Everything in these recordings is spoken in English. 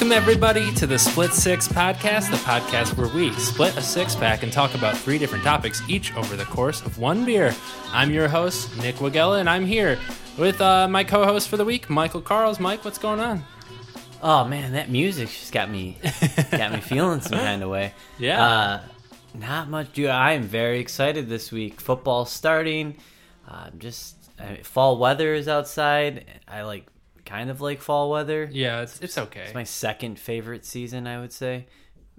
Welcome, everybody, to the Split Six podcast, the podcast where we split a six pack and talk about three different topics, each over the course of one beer. I'm your host, Nick Wagella, and I'm here with uh, my co host for the week, Michael Carls. Mike, what's going on? Oh man, that music just got me got me feeling some kind of way. Yeah. Uh, not much, dude. I am very excited this week. Football starting. Uh, just I mean, fall weather is outside. I like kind of like fall weather. Yeah, it's, it's okay. It's my second favorite season, I would say.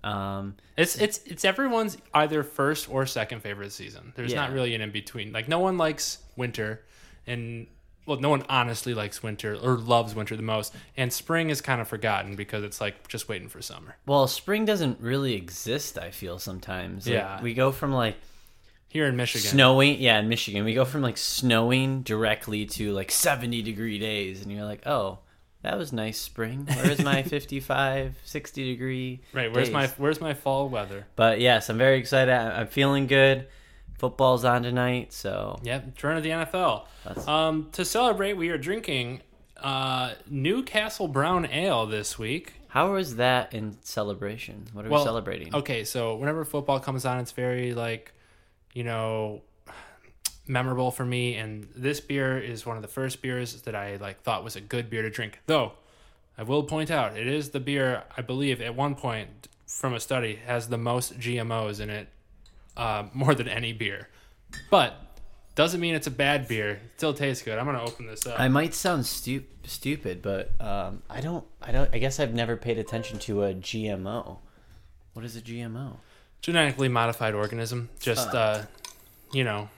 Um, It's it's it's everyone's either first or second favorite season. There's not really an in between. Like no one likes winter, and well, no one honestly likes winter or loves winter the most. And spring is kind of forgotten because it's like just waiting for summer. well, spring doesn't really exist. I feel sometimes. Like, Yeah. we go from like Here in Michigan, snowing yeah in michigan we go from like snowing directly to like 70 degree days and you're like oh that was nice spring where's my 55 60 degree right? Where's days? my where's my fall weather? but yes i'm very excited i'm feeling good football's on tonight so Yep, turn of the NFL. That's- Um, to celebrate, we are drinking uh, Newcastle Brown Ale this week. how is that in celebration what are Well, we celebrating Okay, so whenever football comes on, it's very like, you know, memorable for me. And this beer is one of the first beers that I like thought was a good beer to drink. Though, I will point out it is the beer I believe at one point from a study has the most GMOs in it, uh, more than any beer. But doesn't mean it's a bad beer. It still tastes good. I'm gonna open this up. I might sound stu- stupid, but um, I don't. I don't. I guess I've never paid attention to a GMO. What is a GMO? Genetically modified organism. Just uh, you know,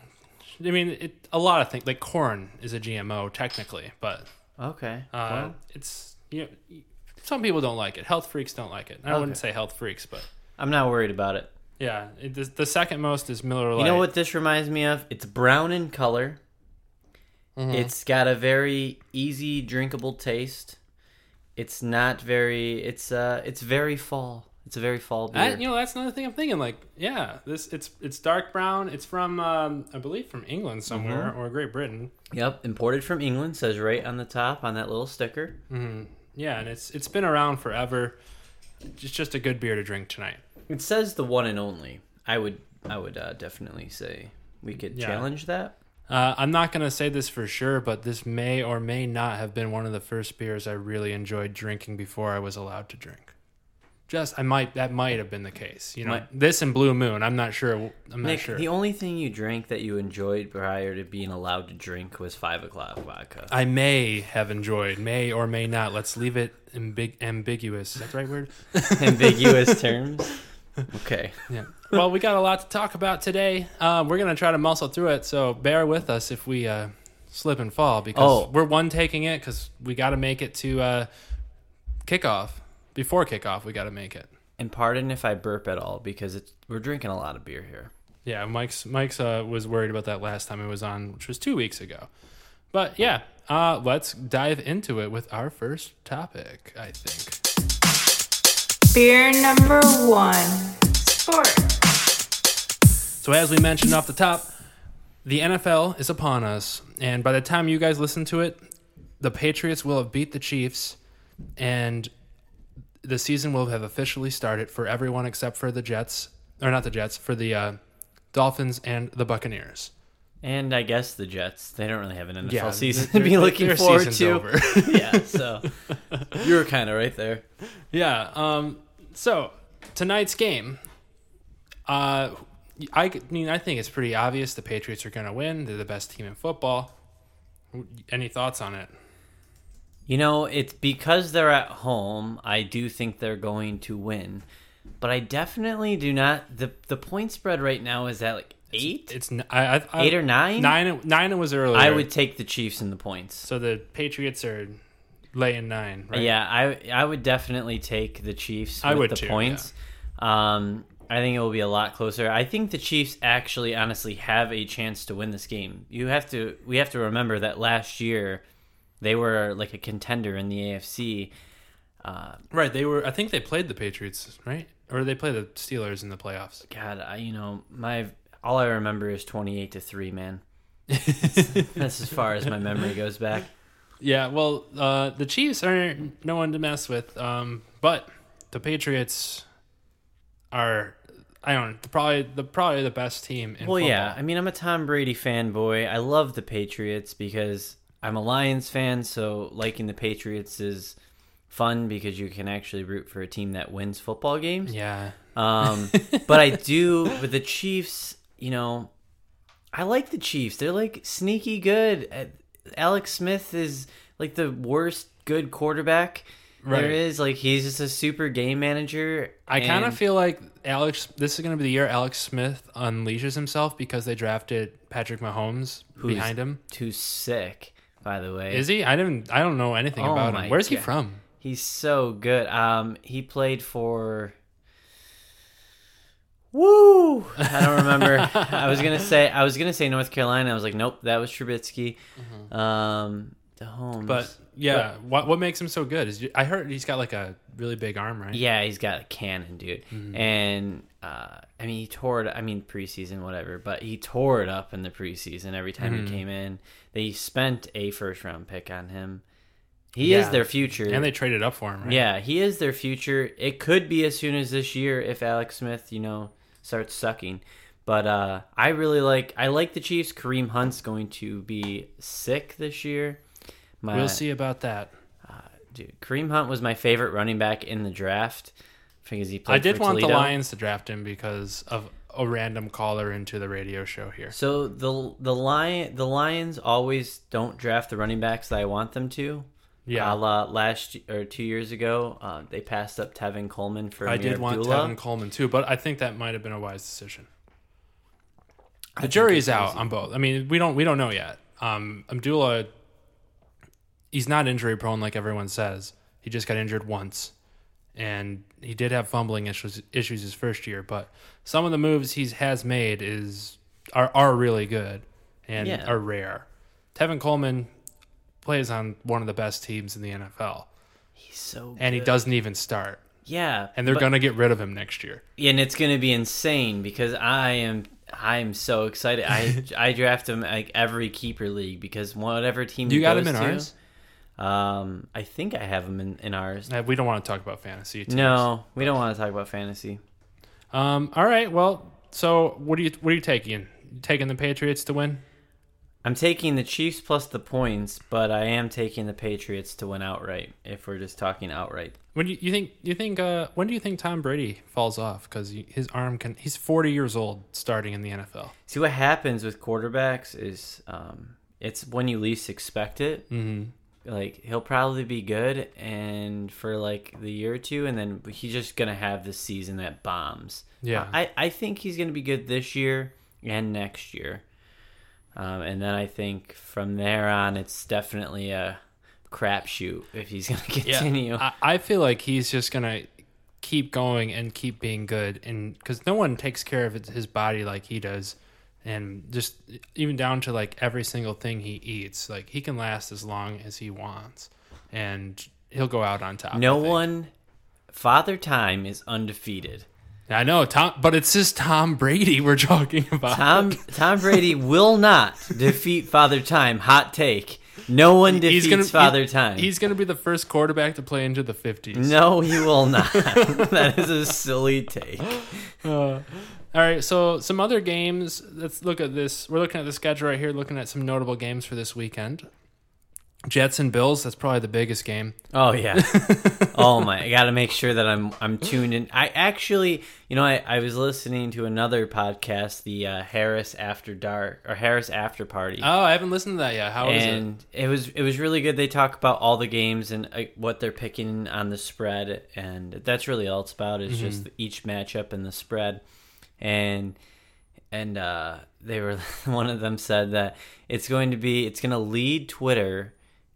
I mean, it, a lot of things like corn is a GMO technically, but Okay. uh, well, it's you know, some people don't like it. Health freaks don't like it. I wouldn't say health freaks, but I'm not worried about it. yeah, it, the, the second most is Miller Lite. You know what this reminds me of? It's brown in color. Mm-hmm. It's got a very easy drinkable taste. It's not very. It's uh. It's very fall. It's a very fall beer. I, you know, that's another thing I'm thinking. Like, yeah, this it's it's dark brown. It's from um, I believe from England somewhere Mm-hmm. or Great Britain. Yep, imported from England. Says right on the top on that little sticker. Yeah, and it's it's been around forever. It's just a good beer to drink tonight. It says the one and only. I would. I would uh, definitely say we could Yeah. challenge that. Uh, I'm not going to say this for sure, but this may or may not have been one of the first beers I really enjoyed drinking before I was allowed to drink. Just, I might, that might have been the case. You know, Might- this and Blue Moon, I'm not sure. I'm not sure. the only thing you drank that you enjoyed prior to being allowed to drink was five o'clock vodka. I may have enjoyed, may or may not. Let's leave it ambig- ambiguous. Is that the right word? Ambiguous terms. Okay. Yeah. Well, we got a lot to talk about today. Uh, we're going to try to muscle through it, so bear with us if we uh, slip and fall because Oh. we're one taking it because we got to make it to uh, kickoff. Before kickoff, we got to make it. And pardon if I burp at all because it's we're drinking a lot of beer here. Yeah, Mike's Mike's uh, was worried about that last time it was on, which was two weeks ago. But yeah, uh, let's dive into it with our first topic. I think. Beer number one. Sport. So as we mentioned off the top, the NFL is upon us, and by the time you guys listen to it, the Patriots will have beat the Chiefs, and the season will have officially started for everyone except for the Jets, or not the Jets, for the uh, Dolphins and the Buccaneers. And I guess the Jets, they don't really have an NFL Yeah, season to be looking forward to. yeah, so you were kind of right there. Yeah. Um. So tonight's game, uh, I mean, I think it's pretty obvious the Patriots are going to win. They're the best team in football. Any thoughts on it? You know, it's because they're at home. I do think they're going to win, but I definitely do not. the The point spread right now is at like eight, It's n- I, I, eight or nine. nine. Nine was earlier. I would take the Chiefs in the points. So the Patriots are laying nine. Right? Yeah, I I would definitely take the Chiefs. I with would the too, points. Um, I think it will be a lot closer. I think the Chiefs actually, honestly, have a chance to win this game. You have to. We have to remember that last year they were like a contender in the AFC. Uh, Right. They were. I think they played the Patriots. Right. Or they play the Steelers in the playoffs. God, I, you know my all I remember is twenty eight to three. Man, that's as far as my memory goes back. Yeah, well, uh, the Chiefs are no one to mess with, um, but the Patriots are. I don't know, probably the probably the best team. In Well, yeah. I mean, I'm a Tom Brady fanboy. I love the Patriots because I'm a Lions fan, so liking the Patriots is fun because you can actually root for a team that wins football games. yeah. Um, but I do with the Chiefs. You know, I like the Chiefs. They're like sneaky good. Uh, Alex Smith is like the worst good quarterback Right. there is. Like he's just a super game manager. I kind of feel like Alex. This is going to be the year Alex Smith unleashes himself because they drafted Patrick Mahomes Who's- behind him. too sick. By the way, Is he? I didn't. I don't know anything Oh about him. Where's he from? He's so good. Um, he played for. Woo! I don't remember. I was gonna say I was gonna say North Carolina. I was like, nope, that was Trubisky. Um, the Holmes. Mm-hmm. But yeah, what what makes him so good is I heard he's got like a really big arm, right? yeah, he's got a cannon, dude. Mm-hmm. And uh, I mean, he tore it. I mean, preseason, whatever. But he tore it up in the preseason. Every time Mm-hmm. he came in, they spent a first round pick on him. He is their future. and they traded up for him, right? Yeah, he is their future. It could be as soon as this year if Alex Smith, you know, starts sucking. But uh, I really like I like the Chiefs. Kareem Hunt's going to be sick this year. My, we'll see about that. Dude, Kareem Hunt was my favorite running back in the draft because he played. I did want the Lions to draft him because of a random caller into the radio show here. So the the lion the Lions always don't draft the running backs that I want them to. Yeah, A la last or two years ago, uh, they passed up Tevin Coleman for. I Ameer did want Abdullah. Tevin Coleman too, but I think that might have been a wise decision. The jury's out easy. on both. I mean, we don't we don't know yet. Um, Abdullah, he's not injury prone like everyone says. He just got injured once, and he did have fumbling issues issues his first year. But some of the moves he has made is are are really good and Yeah. are rare. Tevin Coleman plays on one of the best teams in the NFL, He's so and he doesn't even start. Yeah, And they're but- gonna get rid of him next year. and it's gonna be insane because I am I am so excited. I I draft him like every keeper league because whatever team You got him in to, ours? Um, I think I have them in, in ours. Uh, We don't want to talk about fantasy. teams. No, we don't want to talk about fantasy. Um. All right. Well. So what do you what are you taking? You taking the Patriots to win? I'm taking the Chiefs plus the points, but I am taking the Patriots to win outright. If we're just talking outright, When do you, you think you think uh when do you think Tom Brady falls off because his arm can he's 40 years old starting in the NFL. see what happens with quarterbacks is um, it's when you least expect it. Mm-hmm. Like he'll probably be good and for like the year or two and then he's just gonna have this season that bombs. Yeah. i i think he's gonna be good this year and next year. Um, and then i think from there on it's definitely a crapshoot if he's gonna continue. I, I feel like he's just gonna keep going and keep being good, and because no one takes care of his body like he does, and just even down to like every single thing he eats, like he can last as long as he wants, and he'll go out on top. no one father time is undefeated I know Tom, but it's just Tom Brady we're talking about. tom tom brady will not defeat father time hot take no one defeats father he- time He's gonna be the first quarterback to play into the fifties. No, he will not. that is a silly take. Uh, all right, so some other games. Let's look at this. We're looking at the schedule right here, looking at some notable games for this weekend. Jets and Bills. That's probably the biggest game. Oh yeah. oh my! I got to make sure that I'm I'm tuned in. I actually, you know, I, I was listening to another podcast, the uh, Harris After Dark or Harris After Party. Oh, I haven't listened to that yet. How is it? and it? was it was really good. They talk about all the games and uh, what they're picking on the spread, and that's really all it's about. Is just each matchup and the spread, and and uh, they were one of them said that it's going to be it's going to lead Twitter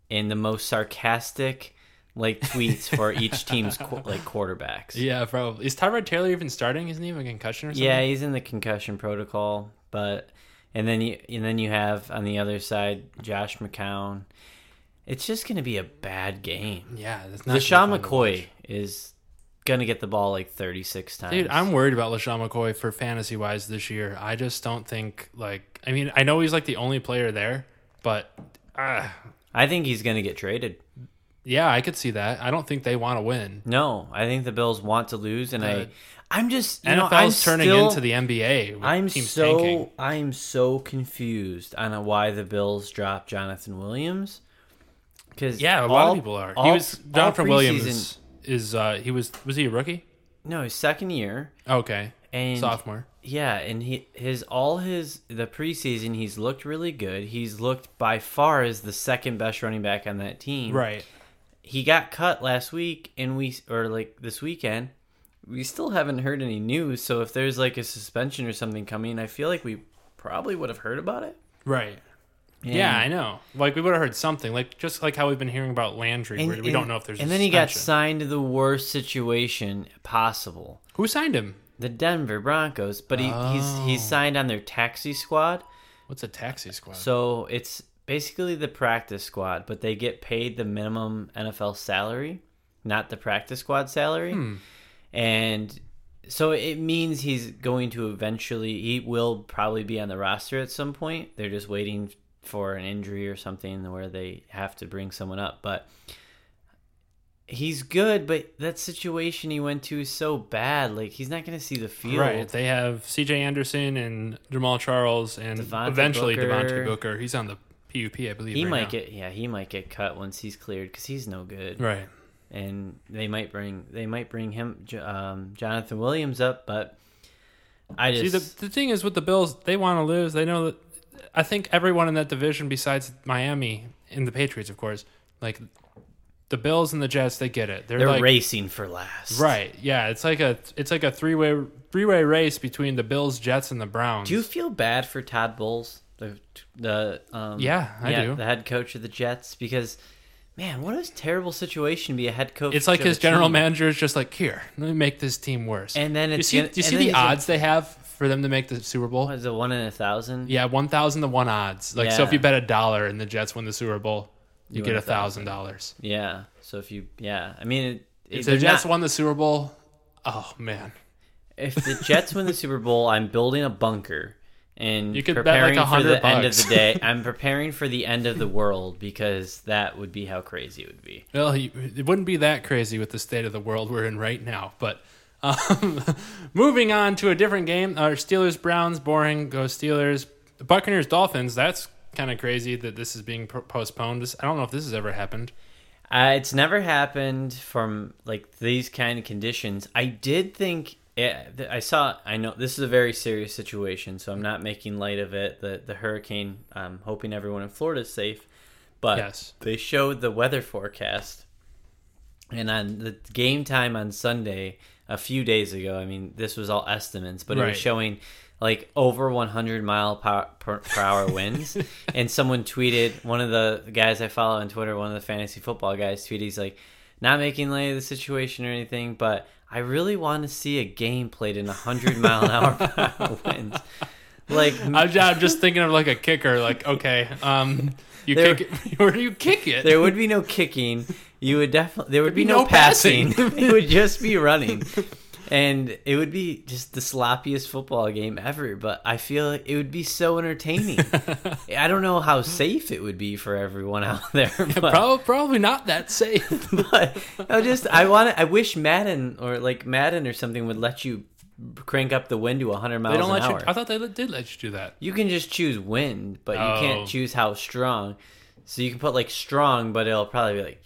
in the most sarcastic like tweets for each team's qu- like quarterbacks. Yeah, probably. Is Tyrod Taylor even starting? Isn't he a concussion or something? Yeah, he's in the concussion protocol, but and then you and then you have on the other side Josh McCown. It's just going to be a bad game. Yeah, that's not LeSean be fun to McCoy is going to get the ball like 36 times. Dude, I'm worried about LeSean McCoy for fantasy wise this year. I just don't think like I mean, I know he's like the only player there, but uh, I think he's going to get traded. Yeah, I could see that. I don't think they want to win. No, I think the Bills want to lose, and I, The I'm just you know, I'm turning still- into the NBA. I'm so tanking. I'm so confused on why the Bills dropped Jonathan Williams. Because Yeah, a lot of people are. he was Jonathan Williams. Is uh he was was he a rookie? No, his second year, Okay, and sophomore. yeah, and he his all his the preseason he's looked really good. He's looked by far as the second best running back on that team. Right. he got cut last week and we or like this weekend we still haven't heard any news so if there's like a suspension or something coming i feel like we probably would have heard about it Right. And- yeah, I know. Like we would have heard something. Like just like how we've been hearing about Landry, and, where we and- don't know if there's. and then he got signed to the worst situation possible Who signed him? The denver broncos but he, he's he's Oh. signed on their taxi squad What's a taxi squad? so it's basically the practice squad but they get paid the minimum nfl salary not the practice squad salary Hmm. and so it means he's going to eventually he will probably be on the roster at some point they're just waiting for an injury or something where they have to bring someone up but he's good but that situation he went to is so bad like he's not going to see the field Right. They have C.J. Anderson and Jamaal Charles and Devontae eventually Booker. Devontae Booker. He's on the PUP, I believe. he right might now. get yeah he might get cut once he's cleared because he's no good right. and they might bring they might bring him um, jonathan williams up but i See, just the, the thing is with the Bills, they want to lose. They know that. I think everyone in that division, besides Miami and the Patriots, of course, like the Bills and the Jets, they get it. They're, they're like racing for last right. Yeah, it's like a it's like a three way three way race between the Bills, Jets, and the Browns. Do you feel bad for Todd Bowles, the the um, Yeah, I do. the head coach of the Jets? Because man, what a terrible situation to be a head coach. It's like his general team. manager is just like, here, let me make this team worse. And then you it's see, gonna- do you see the odds they have for them to make the Super Bowl? Is it one in a thousand? Yeah, one thousand to one odds. Like so, if you bet a dollar and the Jets win the Super Bowl, you, You get a thousand dollars. Yeah. So if you yeah, I mean, it, If the Jets not- won the Super Bowl, oh man, if the Jets win the Super Bowl, I'm building a bunker and You could bet, preparing like, for the 100 end of the day. I'm preparing for the end of the world because that would be how crazy it would be. well, it wouldn't be that crazy with the state of the world we're in right now. But um, moving on to a different game, our Steelers Browns boring. Go Steelers. The Buccaneers Dolphins. That's kind of crazy that this is being postponed. This, I don't know if this has ever happened. Uh, it's never happened from like these kind of conditions. I did think it, I saw. I know this is a very serious situation, so I'm not making light of it. The the hurricane. I'm hoping everyone in Florida is safe, but Yes. they showed the weather forecast, and on the game time on Sunday a few days ago. I mean, this was all estimates, but it was showing like over 100 mile per, per, per hour winds and someone tweeted one of the guys i follow on twitter one of the fantasy football guys tweeted he's like not making light of the situation or anything but i really want to see a game played in 100 mile an hour per hour winds like I'm, I'm just thinking of like a kicker. Like, okay, um, you There- kick it. Where do you kick it? there would be no kicking you would definitely there would be, be no, no passing, passing. it would just be running and it would be just the sloppiest football game ever but i feel it would be so entertaining i don't know how safe it would be for everyone out there but, probably, probably not that safe. but i just i want i wish madden or like madden or something would let you crank up the wind to 100 miles They don't an let hour you. I thought they did let you do that. you can just choose wind, but you Oh. can't choose how strong. So you can put like strong, but it'll probably be like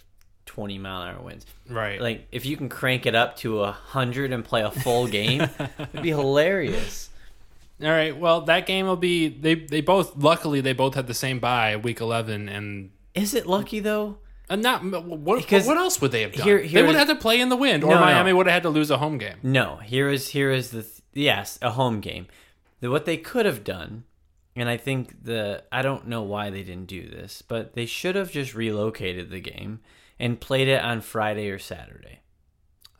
20 mile an hour winds. Right. Like if you can crank it up to a hundred and play a full game, it'd be hilarious. All right. Well, that game will be. They they both. Luckily, they both had the same bye, week eleven, and. Is it lucky though? And not what, Because what else would they have done? here- here they would have had to play in the wind, or No, no. Miami would have had to lose a home game. No. Here is here is the th- yes a home game. The, what they could have done, and I think the I don't know why they didn't do this, but they should have just relocated the game and played it on Friday or Saturday.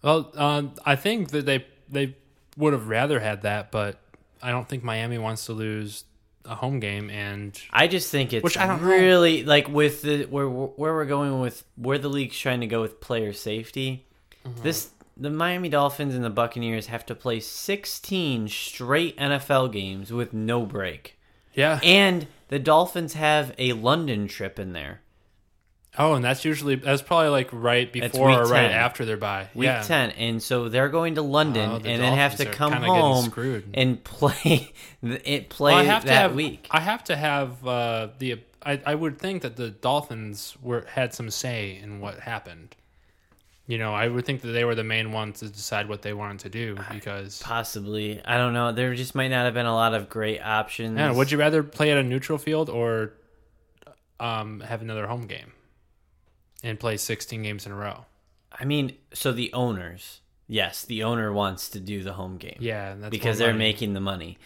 Well, um, I think that they they would have rather had that, but I don't think Miami wants to lose a home game, and I just think it's Which I don't know. really like with the where where we're going with where the league's trying to go with player safety. Mm-hmm. This the Miami Dolphins and the Buccaneers have to play 16 straight NFL games with no break. yeah, And the Dolphins have a London trip in there. Oh, and that's usually that's probably like right before or right 10. after their bye. Week yeah. 10 and so they're going to london Oh, and the then have to come home and play it play Well, I have that to have week I have to have uh, the. I, I would think that the Dolphins were had some say in what happened. You know, I would think that they were the main ones to decide what they wanted to do because. possibly i don't know there just might not have been a lot of great options Yeah, would you rather play at a neutral field or um, have another home game and play 16 games in a row? i mean so the owners yes the owner wants to do the home game Yeah, that's because they're money. making the money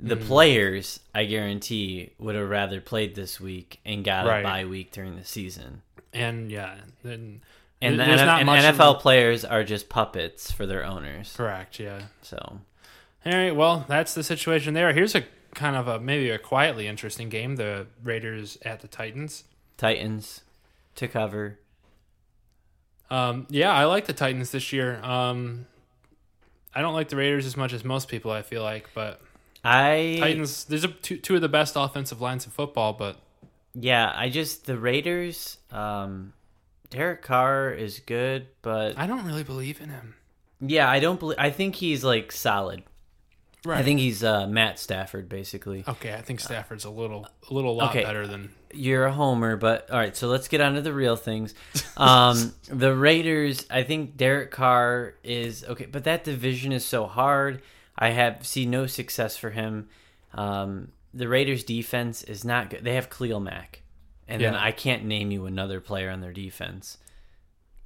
the Mm-hmm. players i guarantee would have rather played this week and got Right. a bye week during the season and yeah, then and, the and much of nfl players are just puppets for their owners correct. Yeah. so All right, well, that's the situation there. Here's a kind of a maybe a quietly interesting game: the Raiders at the Titans. titans to cover Um, yeah, I like the Titans this year. Um, I don't like the Raiders as much as most people. I feel like, but i Titans. There's a, two two of the best offensive lines in football, but Yeah, I just the Raiders. Um, Derek Carr is good, but I don't really believe in him. yeah, I don't believe. I think he's like solid. Right. I think he's uh, Matt Stafford, basically. Okay, I think Stafford's a little a little lot Okay. better than. You're a homer, but all right. So let's get on to the real things. Um, the Raiders. I think Derek Carr is okay, but that division is so hard. I have see no success for him. Um, the Raiders' defense is not good. They have Khalil Mack, and then I can't name you another player on their defense.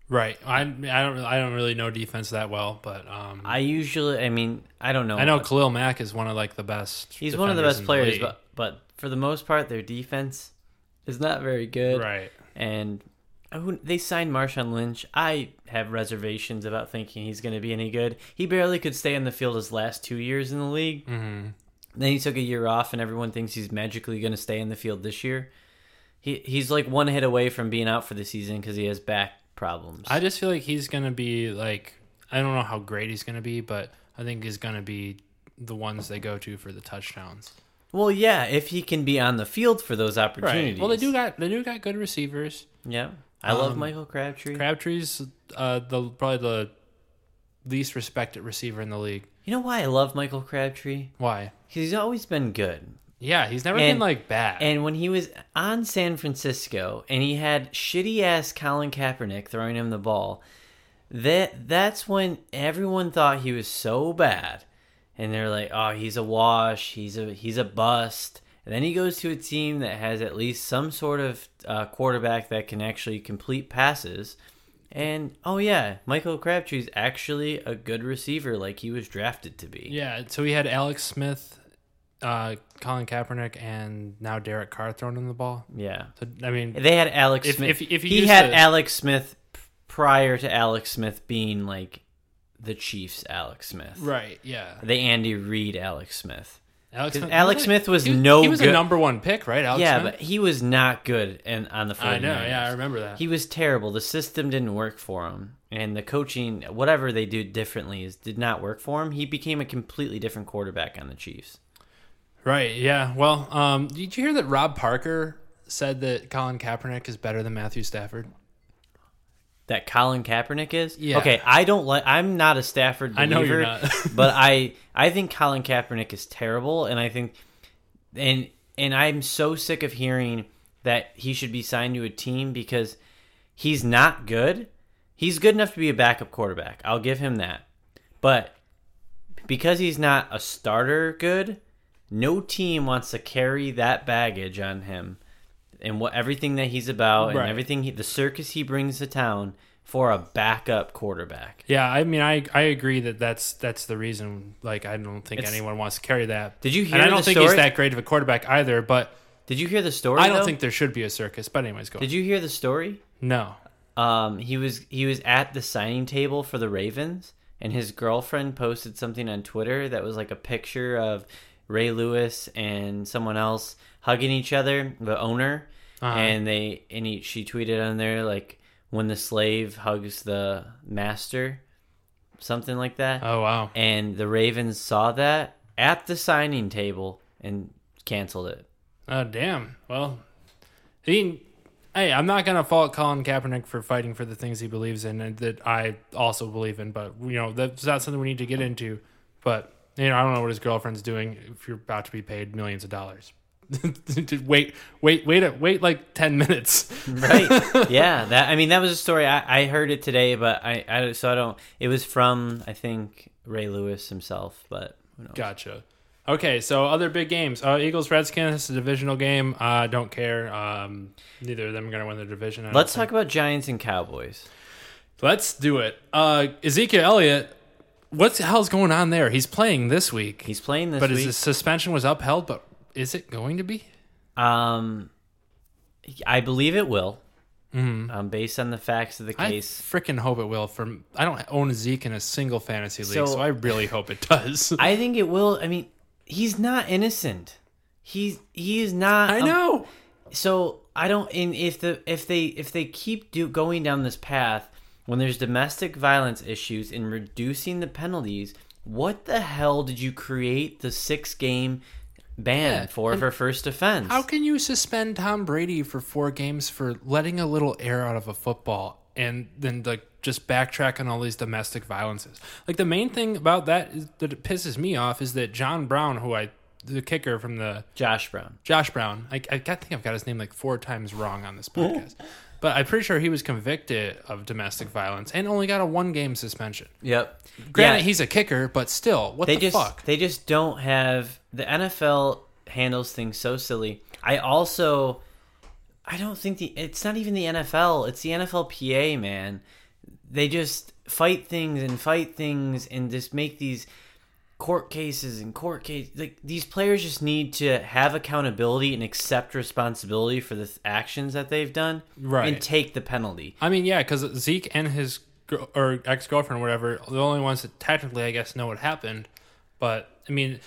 Right. I I don't I don't really know defense that well, but um, I usually, I mean, I don't know. I know Khalil Mack is one of like the best. he's one of the best players, league. but but for the most part, their defense is not very good. right. And who- they signed Marshawn Lynch. I have reservations about thinking he's going to be any good. He barely could stay on the field his last two years in the league. hmm Then he took a year off, and everyone thinks he's magically going to stay in the field this year. He he's like one hit away from being out for the season because he has back problems. I just feel like he's gonna be like I don't know how great he's gonna be, but I think he's gonna be the ones they go to for the touchdowns. Well, yeah, if he can be on the field for those opportunities. Well, they do got they do got good receivers. Yeah, I love Um, Michael Crabtree. Crabtree's uh, the probably the least respected receiver in the league. You know why I love Michael Crabtree? Why? Because he's always been good. Yeah, he's never And- been like bad. And when he was on San Francisco and he had shitty ass Colin Kaepernick throwing him the ball, that that's when everyone thought he was so bad. And they're like, "Oh, he's a wash. He's a he's a bust." And then he goes to a team that has at least some sort of uh, quarterback that can actually complete passes. And oh yeah, Michael Crabtree's actually a good receiver, like he was drafted to be. yeah, so he had Alex Smith, uh, Colin Kaepernick, and now Derek Carr throwing him the ball. Yeah. So I mean, They had Alex If- Smith. if- if he had to- Alex Smith prior to Alex Smith being like the Chiefs' Alex Smith, right? Yeah, the Andy Reid Alex Smith. Alex Smith, Alex Smith was he, no He was good- a number one pick, right? Alex yeah, Smith? but he was not good and on the 49ers. I know. Yeah, I remember that. He was terrible. The system didn't work for him, and the coaching, whatever they do differently, is did not work for him. He became a completely different quarterback on the Chiefs. Right. Yeah. Well, um, did you hear that Rob Parker said that Colin Kaepernick is better than Matthew Stafford? That Colin Kaepernick is. Yeah. Okay, I don't like. I'm not a Stafford believer. I know you're not. but I I think Colin Kaepernick is terrible, and I think and and I'm so sick of hearing that he should be signed to a team because he's not good. He's good enough to be a backup quarterback. I'll give him that. But because he's not a starter good, no team wants to carry that baggage on him and what everything that he's about and Right. everything he, the circus he brings to town for a backup quarterback. Yeah. I mean, I I agree that that's that's the reason. Like, I don't think It's- anyone wants to carry that. Did you hear And I don't the think story? he's that great of a quarterback either. But Did you hear the story? I don't though? think there should be a circus. But anyways, go. Did you hear the story? No. Um, he was he was at the signing table for the Ravens, and his girlfriend posted something on Twitter that was like a picture of Ray Lewis and someone else hugging each other, the owner, Uh-huh. and they and he, she tweeted on there like when the slave hugs the master, something like that. Oh wow. And the Ravens saw that at the signing table and canceled it. Oh damn. Well, I mean, hey, I'm not gonna fault Colin Kaepernick for fighting for the things he believes in and that I also believe in. But you know, that's not something we need to get into. But you know, I don't know what his girlfriend's doing if you're about to be paid millions of dollars. Wait, wait, wait, a- wait, like ten minutes. right yeah that i mean that was a story i, I heard it today but I, I so i don't it was from i think ray lewis himself but who knows? Gotcha. Okay, so other big games. Uh, Eagles Redskins a divisional game. I uh, don't care. Um, neither of them are going to win the division. Let's think. talk about giants and cowboys Let's do it. Uh, Ezekiel Elliott, what the hell's going on there? He's playing this week, he's playing this but week But his suspension was upheld. But is it going to be? um i believe it will um, based on the facts of the Mm-hmm. I case freaking hope it will. From I don't own Zeke in a single fantasy league, So- so, I really hope it does. I think it will. I mean, he's not innocent. He's he is not. I know. so I don't. And if the if they if they keep do, going down this path when there's domestic violence issues and reducing the penalties, what the hell did you create the six game ban Yeah, for for first offense? How can you suspend Tom Brady for four games for letting a little air out of a football and then like just backtrack on all these domestic violences? Like the main thing about that is, that it pisses me off is that John Brown, who I the kicker from the Josh Brown. Josh Brown, I, I think I've got his name like four times wrong on this podcast, but I'm pretty sure he was convicted of domestic violence and only got a one game suspension. Yep. Granted, Yeah. he's a kicker, but still, what they the just fuck? they just don't have the NFL handles things so silly. I also I don't think the it's not even the NFL, it's the NFLPA, man. They just fight things and fight things and just make these court cases and court case like these players just need to have accountability and accept responsibility for the th- actions that they've done Right. and take the penalty. I mean, yeah, because Zeke and his or ex girlfriend, or whatever, the only ones that technically, I guess, know what happened. But I mean,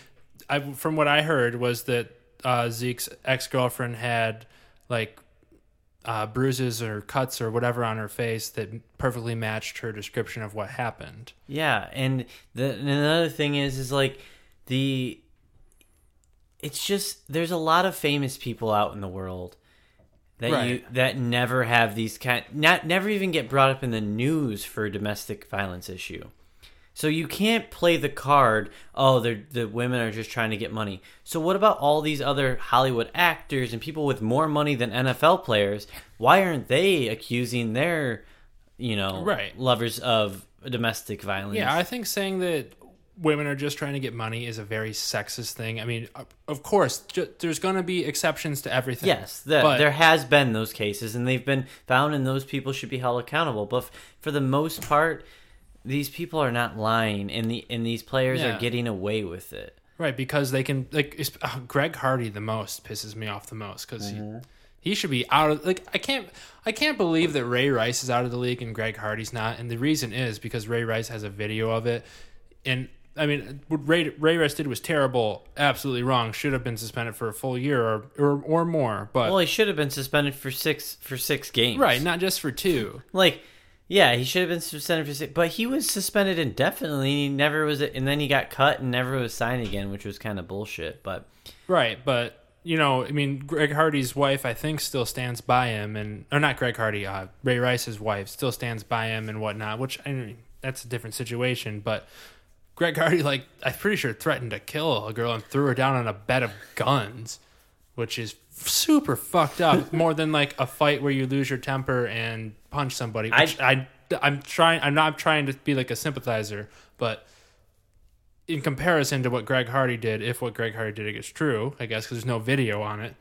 I from what I heard was that uh, Zeke's ex girlfriend had like uh, bruises or cuts or whatever on her face that perfectly matched her description of what happened. Yeah, and the and another thing is is like the it's just there's a lot of famous people out in the world that you that never have these kind not never even get brought up in the news for a domestic violence issue. So you can't play the card, oh, they're, the women are just trying to get money. So what about all these other Hollywood actors and people with more money than NFL players? Why aren't they accusing their, you know, Right. lovers of domestic violence? Yeah, I think saying that women are just trying to get money is a very sexist thing. I mean, of- of course, ju- there's going to be exceptions to everything. Yes, the, but there has been those cases, and they've been found, and those people should be held accountable. But f- for the most part, these people are not lying, and the and these players Yeah. are getting away with it. Right, because they can like uh, Greg Hardy the most pisses me off the most because he he should be out of like I can't I can't believe that Ray Rice is out of the league and Greg Hardy's not, and the reason is because Ray Rice has a video of it, and I mean what Ray Ray Rice did was terrible, absolutely wrong, should have been suspended for a full year or or, or more, but Well, he should have been suspended for six for six games. right, not just for two. Like, yeah, he should have been suspended for six, but he was suspended indefinitely. He never was, and then he got cut and never was signed again, which was kind of bullshit. But Right, but you know, I mean, Greg Hardy's wife, I think, still stands by him, and or not Greg Hardy, uh, Ray Rice's wife still stands by him and whatnot. Which I mean, that's a different situation. But Greg Hardy, like, I'm pretty sure threatened to kill a girl and threw her down on a bed of guns, which is super fucked up. More than like a fight where you lose your temper and punch somebody. Which I, I'm trying. I'm not trying to be like a sympathizer, but in comparison to what Greg Hardy did, if what Greg Hardy did is true, I guess because there's no video on it.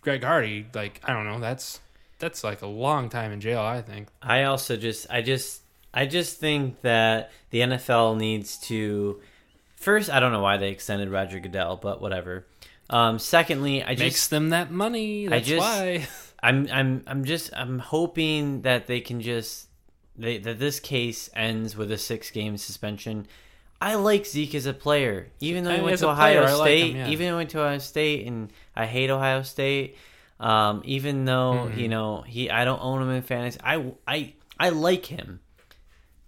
Greg Hardy, like I don't know, that's that's like a long time in jail. I think. I also just, I just, I just think that the NFL needs to. First, I don't know why they extended Roger Goodell, but whatever. Um, secondly, I just Makes them that money. That's just- why. I'm I'm I'm just I'm hoping that they can just they, that this case ends with a six game suspension. I like Zeke as a player, even though I he went to a player, Ohio like State. him, yeah. Even though he went to Ohio State, and I hate Ohio State. Um, even though Mm-hmm. you know he, I don't own him in fantasy. I I I like him,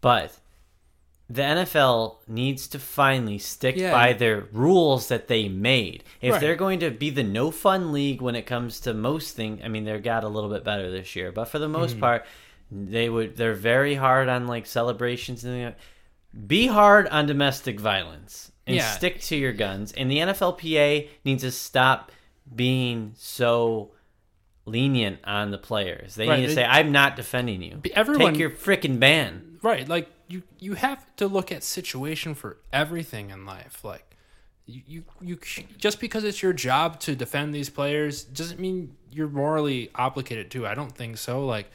but the NFL needs to finally stick Yeah. by their rules that they made. If Right. they're going to be the no fun league when it comes to most things, I mean, they got a little bit better this year, but for the most mm-hmm. part, they would they're very hard on like celebrations and be hard on domestic violence and Yeah. stick to your guns. And the NFLPA needs to stop being so lenient on the players. They Right, need to say, "I'm not defending you. Everyone- Take your freaking ban." right like you you have to look at situation for everything in life. Like you, you you just because it's your job to defend these players doesn't mean you're morally obligated to. I don't think so. Like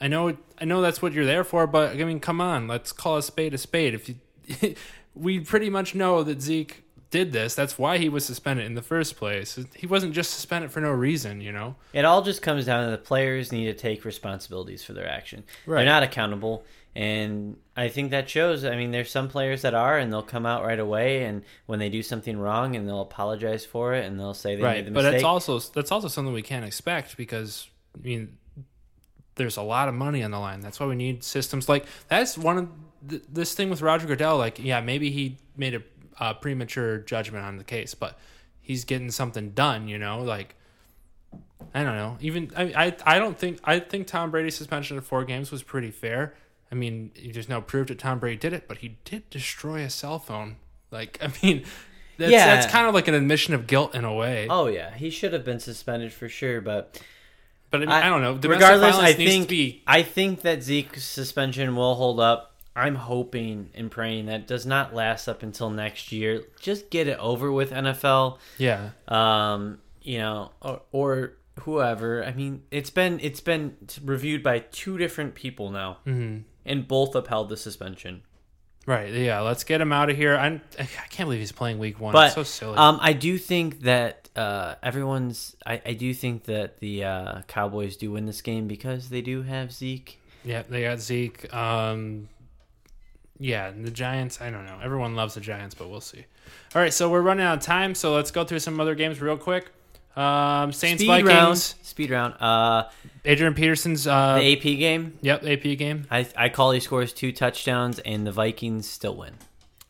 i know i know that's what you're there for but i mean come on let's call a spade a spade. If you we pretty much know that zeke did this. That's why he was suspended in the first place. He wasn't just suspended for no reason you know? It all just comes down to the players need to take responsibilities for their action. Right. They're not accountable, and I think that shows. I mean, there's some players that are, and they'll come out right away, and when they do something wrong, and they'll apologize for it, and they'll say they made right the but mistake. it's also that's also something we can't expect because i mean there's a lot of money on the line that's why we need systems like that's one of th- this thing with roger goodell like yeah maybe he made a uh, premature judgment on the case but he's getting something done you know like i don't know even i i, I don't think i think tom brady's suspension of four games was pretty fair i mean there's no proof that tom brady did it but he did destroy a cell phone like i mean that's, Yeah. that's kind of like an admission of guilt in a way oh yeah, he should have been suspended for sure, but But I, mean, I, don't know. Domestic regardless, I think be I think that Zeke's suspension will hold up. I'm hoping and praying that does not last up until next year. Just get it over with, NFL. yeah. um, you know, or, or whoever. I mean, it's been it's been reviewed by two different people now, hmm and both upheld the suspension. Right. Yeah. Let's get him out of here. I I can't believe he's playing week one. But it's so silly. um, I do think that uh, everyone's. I, I do think that the uh, Cowboys do win this game because they do have Zeke. yeah. They got Zeke. Um. Yeah. The Giants. I don't know. Everyone loves the Giants, but we'll see. All right. So we're running out of time. So let's go through some other games real quick. Um. Saints Speed Vikings. round. Speed round. Uh, Adrian Peterson's. Uh. the AP game. yep. AP game. I I call he scores two touchdowns, and the Vikings still win.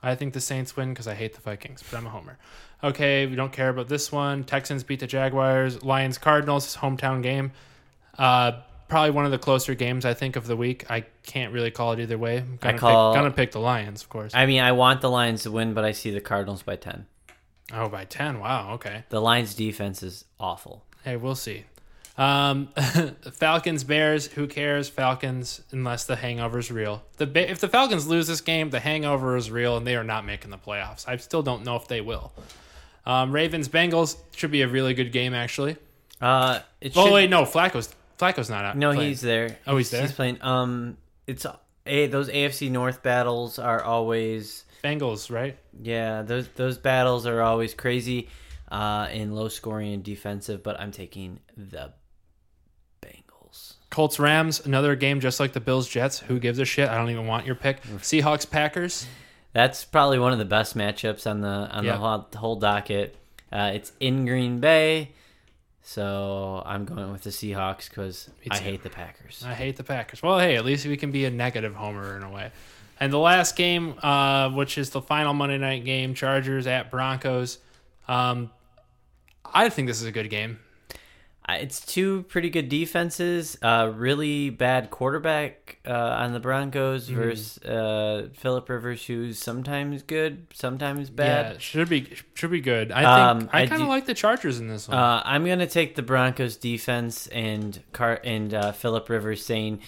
I think the Saints win because I hate the Vikings, but I'm a homer. Okay, we don't care about this one. Texans beat the Jaguars. Lions Cardinals hometown game. Uh, probably one of the closer games I think of the week. I can't really call it either way. I'm gonna call- pick, gonna pick the Lions, of course. I mean, I want the Lions to win, but I see the Cardinals by ten. Oh, by ten. Wow. Okay. The Lions' defense is awful. Hey, we'll see. Um, Falcons Bears. Who cares? Falcons, unless the hangover is real. The Ba- if the Falcons lose this game, the hangover is real, and they are not making the playoffs. I still don't know if they will. Um, Ravens Bengals should be a really good game actually. Uh, it Oh should- wait, no, Flacco's Flacco's not out. no, playing. he's there. Oh, he's there? He's playing. Um, it's a those AFC North battles are always Bengals, right? yeah those those battles are always crazy, uh, and low scoring and defensive. But I'm taking the Bengals. Colts Rams, another game just like the Bills Jets. Who gives a shit? I don't even want your pick. Seahawks Packers. That's probably one of the best matchups on the on the whole, whole docket. Uh, it's in Green Bay, so I'm going with the Seahawks because I hate the Packers. I hate the Packers. Well, hey, at least we can be a negative homer in a way. And the last game, uh, which is the final Monday night game, Chargers at Broncos. Um, I think this is a good game. It's two pretty good defenses. Uh, really bad quarterback uh, on the Broncos Mm-hmm. versus uh, Philip Rivers, who's sometimes good, sometimes Yeah, bad. should be should be good. I Um, think I I kind of like the Chargers in this one. Uh, I'm gonna take the Broncos defense and Car and uh, Philip Rivers saying,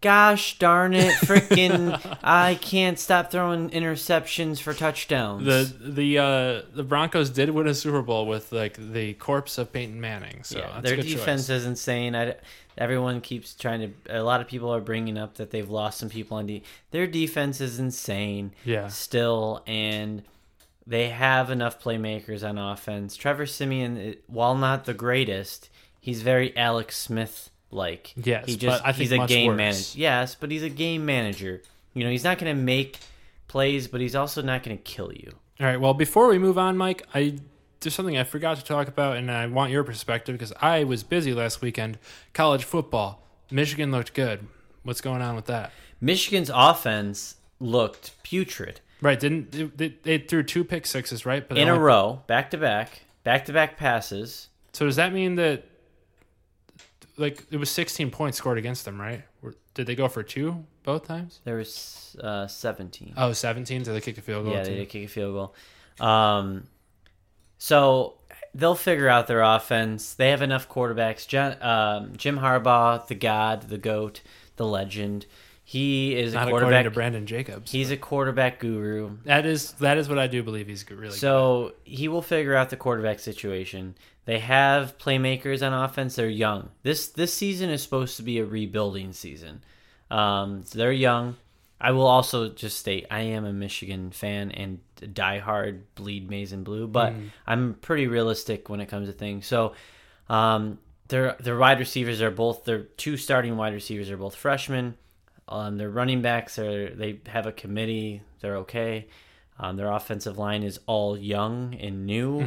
"Gosh darn it, freaking! I can't stop throwing interceptions for touchdowns." the the uh, the Broncos did win a Super Bowl with like the corpse of Peyton Manning. So yeah, that's their defense choice. is insane. I, everyone keeps trying to. A lot of people are bringing up that they've lost some people on D. Their defense is insane. Yeah. Still, and they have enough playmakers on offense. Trevor Siemian, while not the greatest, he's very Alex Smith like. Yes, he just I think he's a game manager. Yes, but he's a game manager. You know, he's not going to make plays, but he's also not going to kill you. All right. Well, before we move on, Mike, I there's something I forgot to talk about, and I want your perspective because I was busy last weekend. College football. Michigan looked good. What's going on with that? Michigan's offense looked putrid Right? Didn't they, they, threw two pick sixes, right? But in a row, back to back, back to back passes. So does that mean that like it was 16 points scored against them, right? Did they go for two both times? There was uh, 17. Oh, 17. So they kicked a field goal. yeah, too. they did kick a field goal. Um, so they'll figure out their offense. They have enough quarterbacks. John, um, Jim Harbaugh, the god, the goat, the legend. He is Not a according quarterback. to Brandon Jacobs. He's a quarterback guru. that is that is what I do believe he's really. So he will figure out the quarterback situation. They have playmakers on offense. They're young. This this season is supposed to be a rebuilding season. Um, they're young. I will also just state I am a Michigan fan and diehard bleed maize and blue, but I'm pretty realistic when it comes to things. So um, their their wide receivers are both their two starting wide receivers are both freshmen. Um, their running backs are they have a committee. They're okay. Um, their offensive line is all young and new.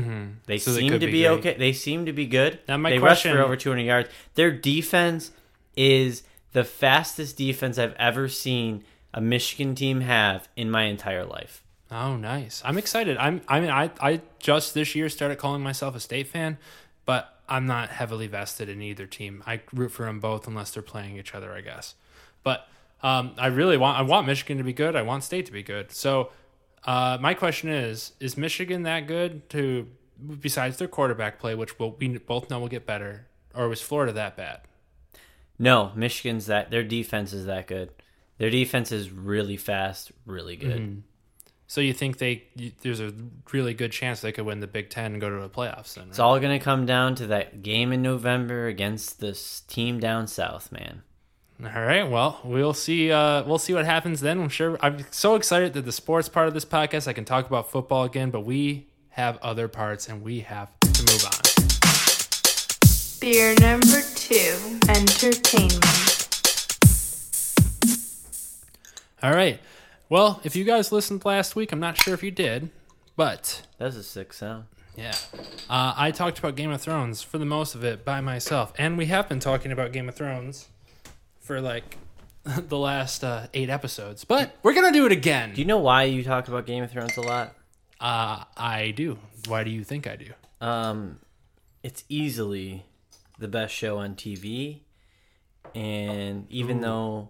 They Mm-hmm. So seem could to be be, okay. They seem to be good. Now, my they rush question- for over 200 yards. Their defense is the fastest defense I've ever seen a Michigan team have in my entire life. Oh, nice. I'm excited. I'm. I mean, I I just this year started calling myself a state fan, but I'm not heavily vested in either team. I root for them both unless they're playing each other, I guess. But um, I really want. I want Michigan to be good. I want State to be good. So, uh, my question is: Is Michigan that good to? Besides their quarterback play, which we'll, we both know will get better, or was Florida that bad? No, Michigan's that their defense is that good. Their defense is really fast, really good. Mm-hmm. So you think they? You, there's a really good chance they could win the Big Ten and go to the playoffs. Then, It's all going to come down to that game in November against this team down south, man. All right. Well, we'll see. Uh, we'll see what happens then. I'm sure. I'm so excited that the sports part of this podcast, I can talk about football again. But we have other parts, and we have to move on. Beer number two, entertainment. All right. Well, if you guys listened last week, I'm not sure if you did, but That's a sick sound. yeah, uh, I talked about Game of Thrones for the most of it by myself, and we have been talking about Game of Thrones for like the last uh, eight episodes. But we're gonna do it again. Do you know why you talk about Game of Thrones a lot? Uh, I do. Why do you think I do? Um, it's easily the best show on TV, and even though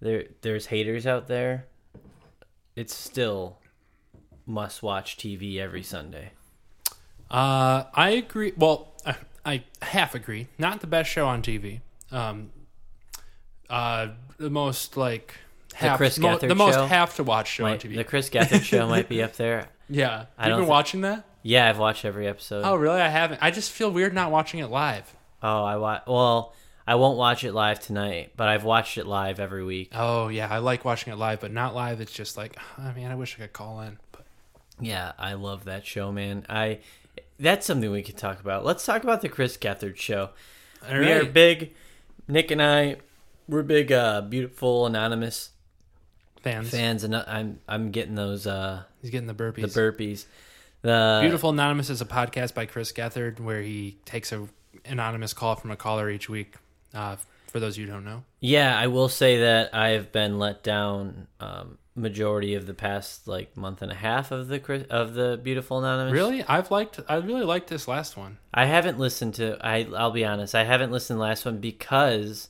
there there's haters out there, it's still must watch TV every Sunday. Uh, I agree. Well, I, I half agree. Not the best show on TV. Um, uh, the most like half, Chris mo- Gethard the most show? have to watch show on TV. the Chris Gethard show might be up there. yeah, I you don't been watching that? Yeah, I've watched every episode. Oh, really? I haven't. I just feel weird not watching it live. Oh, I watch. well, I won't watch it live tonight, but I've watched it live every week. Oh yeah, I like watching it live, but not live. It's just like, I mean, I wish I could call in. But Yeah, I love that show, man. I that's something we could talk about. Let's talk about the Chris Gethard show. all we are big. Nick and I, we're big, uh, beautiful anonymous fans. fans, and I'm I'm getting those uh He's getting the burpees. the burpees. The Beautiful Anonymous is a podcast by Chris Gethard where he takes a anonymous call from a caller each week. Uh, for those of you who don't know. Yeah, I will say that I've been let down um, majority of the past like month and a half of the Chris, of the beautiful anonymous. Really, I've liked. I really liked this last one. I haven't listened to. I I'll be honest. I haven't listened to the last one because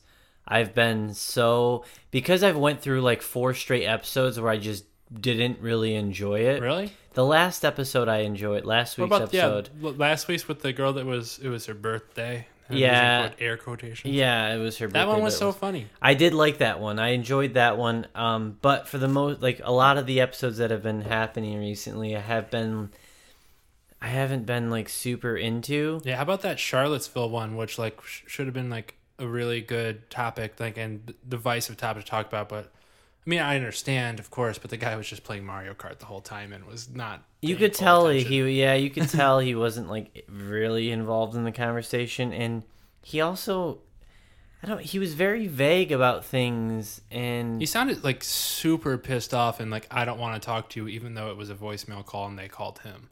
I've been so because I've went through like four straight episodes where I just didn't really enjoy it. Really? The last episode I enjoyed. Last What week's about episode. yeah? Last week's with the girl that was it was her birthday. and it was in Yeah. air quotation. Yeah, it was her. that one was so it funny. I did like that one. I enjoyed that one. Um, but for the most, like a lot of the episodes that have been happening recently, I have been, I haven't been like super into. Yeah, how about that Charlottesville one, which like sh- should have been like a really good topic, like and divisive topic to talk about. But I mean, I understand, of course, but the guy was just playing Mario Kart the whole time and was not. You could tell attention. he, yeah, you could tell he wasn't like really involved in the conversation, and he also, I don't, he was very vague about things, and He sounded like super pissed off and like I don't want to talk to you, even though it was a voicemail call and they called him.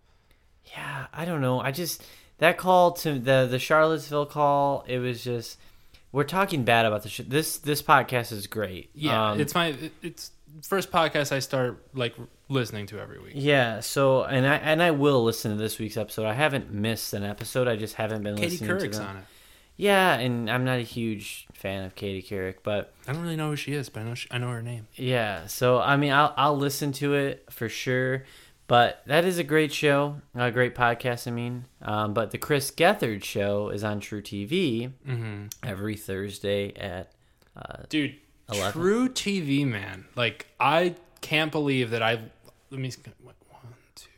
yeah, I don't know. I just that call to the the Charlottesville call, it was just. We're talking bad about the sh- this. This podcast is great. Yeah, Um, it's my it's first podcast I start like listening to every week. Yeah, so and I and I will listen to this week's episode. I haven't missed an episode. I just haven't been Katie listening Couric's to them. on it. Yeah, and I'm not a huge fan of Katie Couric, but I don't really know who she is, but I know she, I know her name. yeah. So I mean, I'll I'll listen to it for sure. But that is a great show, a great podcast. I mean, um, but the Chris Gethard show is on truTV Mm-hmm. every Thursday at Dude, 11? truTV, man. Like I can't believe that I. Let me. What, one, two,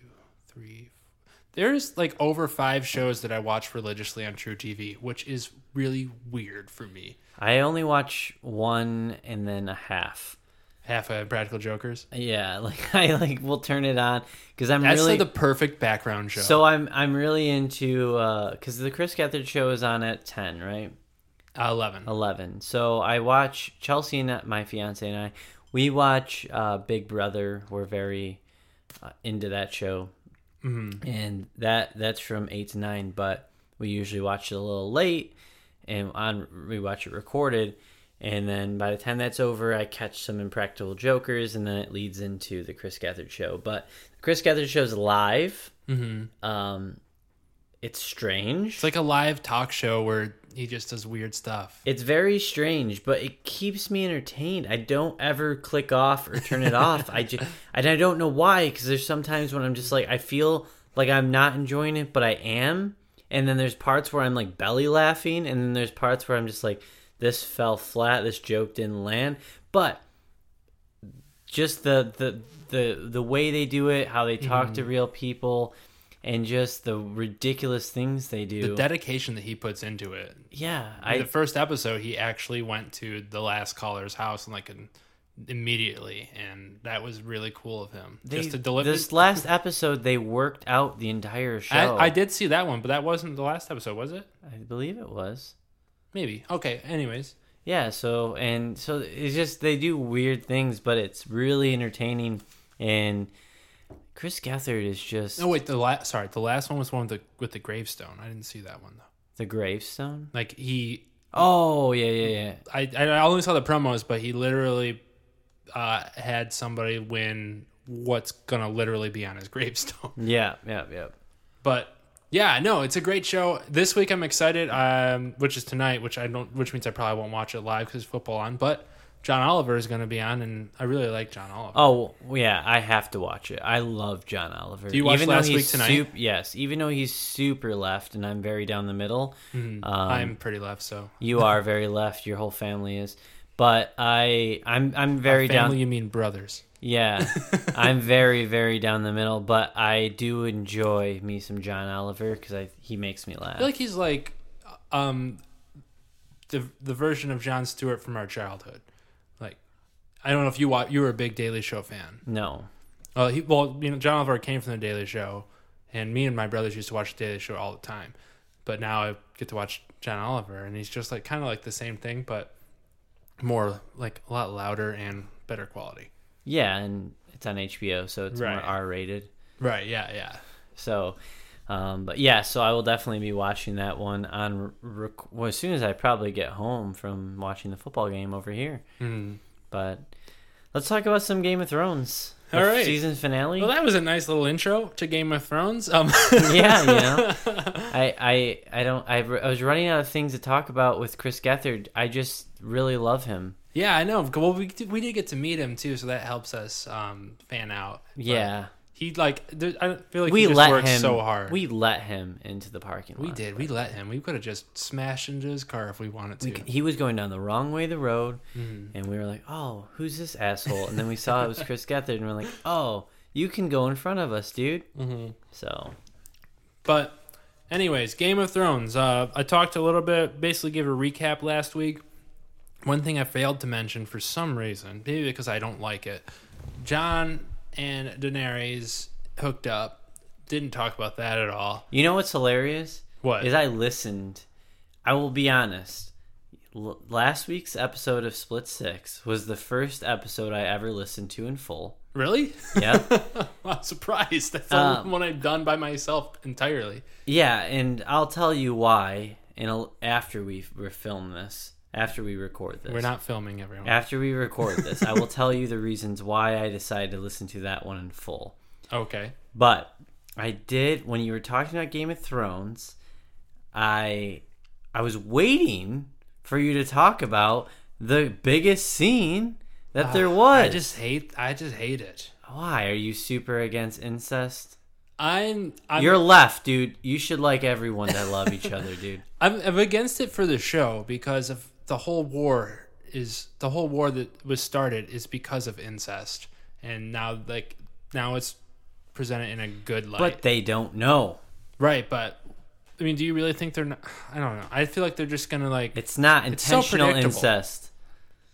three. There's like over five shows that I watch religiously on truTV, which is really weird for me. I only watch one and then a half. Half of Practical Jokers. Yeah, like I like will turn it on because I'm That's really like the perfect background show. so I'm I'm really into uh because the Chris Gethard show is on at ten, right? Uh, Eleven. 11 so i watch chelsea and my fiance and i we watch uh, big brother we're very uh, into that show Mm-hmm. and that that's from 8 to 9 but we usually watch it a little late and on we watch it recorded and then by the time that's over i catch some impractical jokers and then it leads into the chris Gethard show but the chris Gethard show is live Mm-hmm. um it's strange It's like a live talk show where he just does weird stuff. It's very strange, but it keeps me entertained. I don't ever click off or turn it off. I just, and I don't know why, because there's sometimes when I'm just like, I feel like I'm not enjoying it, but I am. And then there's parts where I'm like belly laughing, and then there's parts where I'm just like, this fell flat, this joke didn't land. But just the the the the way they do it, how they talk to mhm. real people, and just the ridiculous things they do. The dedication that he puts into it. yeah, I the first episode, he actually went to the last caller's house and like an, immediately, and that was really cool of him. They, just to deliver. this last episode, they worked out the entire show. I, I did see that one, but that wasn't the last episode, was it? I believe it was. Maybe. Okay. Anyways, Yeah. So and so it's just they do weird things, but it's really entertaining. And Chris Gethard is just no wait. The last, sorry, the last one was one with the with the gravestone. I didn't see that one though. the gravestone. Like he, Oh yeah, yeah, yeah. I I only saw the promos, but he literally uh, had somebody win what's gonna literally be on his gravestone. Yeah, yeah, yeah. But yeah, no, it's a great show. This week I'm excited, um, which is tonight, which I don't, which means I probably won't watch it live because football on. But John Oliver is going to be on, and I really like John Oliver. Oh yeah, I have to watch it. I love John Oliver. Do you watch though last week tonight? yes, even though he's super left and I'm very down the middle. Um, I'm pretty left, so You are very left. Your whole family is, but I, I'm, I'm very down. family. down. You mean brothers? Yeah, I'm very, very down the middle. But I do enjoy me some John Oliver because I he makes me laugh. I feel like he's like, um, the the version of Jon Stewart from our childhood. Like, I don't know if you watch, you were a big Daily Show fan. no, Well, he well, you know, John Oliver came from the Daily Show, and me and my brothers used to watch the Daily Show all the time. But now I get to watch John Oliver, and he's just like kind of like the same thing, but more like a lot louder and better quality. Yeah, and it's on HBO, so it's Right. more R rated. Right? Yeah. Yeah. So, um, but yeah, so I will definitely be watching that one on rec- well, as soon as I probably get home from watching the football game over here. Mm. But let's talk about some Game of Thrones. All right. season finale. Well, that was a nice little intro to Game of Thrones. Um, yeah, you know, I, I, I don't. I, I was running out of things to talk about with Chris Gethard. I just really love him. yeah, I know. Well, we did, we did get to meet him too, so that helps us um, fan out. But Yeah, he like there, I feel like we he just let him. so hard. We let him into the parking lot. we did. We let him. We could have just smashed into his car if we wanted to. We, he was going down the wrong way of the road, Mhm. and we were like, "Oh, who's this asshole?" And then we saw it was Chris Gethard, and we're like, "Oh, you can go in front of us, dude." Mhm. So But, anyways, Game of Thrones. Uh, I talked a little bit, basically gave a recap last week. One thing I failed to mention for some reason, maybe because I don't like it, Jon and Daenerys hooked up. Didn't talk about that at all. you know what's hilarious? What? Is I listened. I will be honest. L- last week's episode of Split Six was the first episode I ever listened to in full. Really? Yeah. I'm surprised. That's the Um, one I've done by myself entirely. Yeah, and I'll tell you why. In a, after we we film this, after we record this. We're not filming everyone. After we record this, I will tell you the reasons why I decided to listen to that one in full. Okay. But I did when you were talking about Game of Thrones, I I was waiting for you to talk about the biggest scene that ah, there was. I just hate. I just hate it. Why are you super against incest? I'm. I'm You're left, dude. You should like everyone that love each other, dude. I'm, I'm against it for the show because of the whole war is the whole war that was started is because of incest, and now like now it's presented in a good light. But they don't know. right, but I mean, do you really think they're not? I don't know. I feel like they're just gonna like. It's not It's so intentional incest.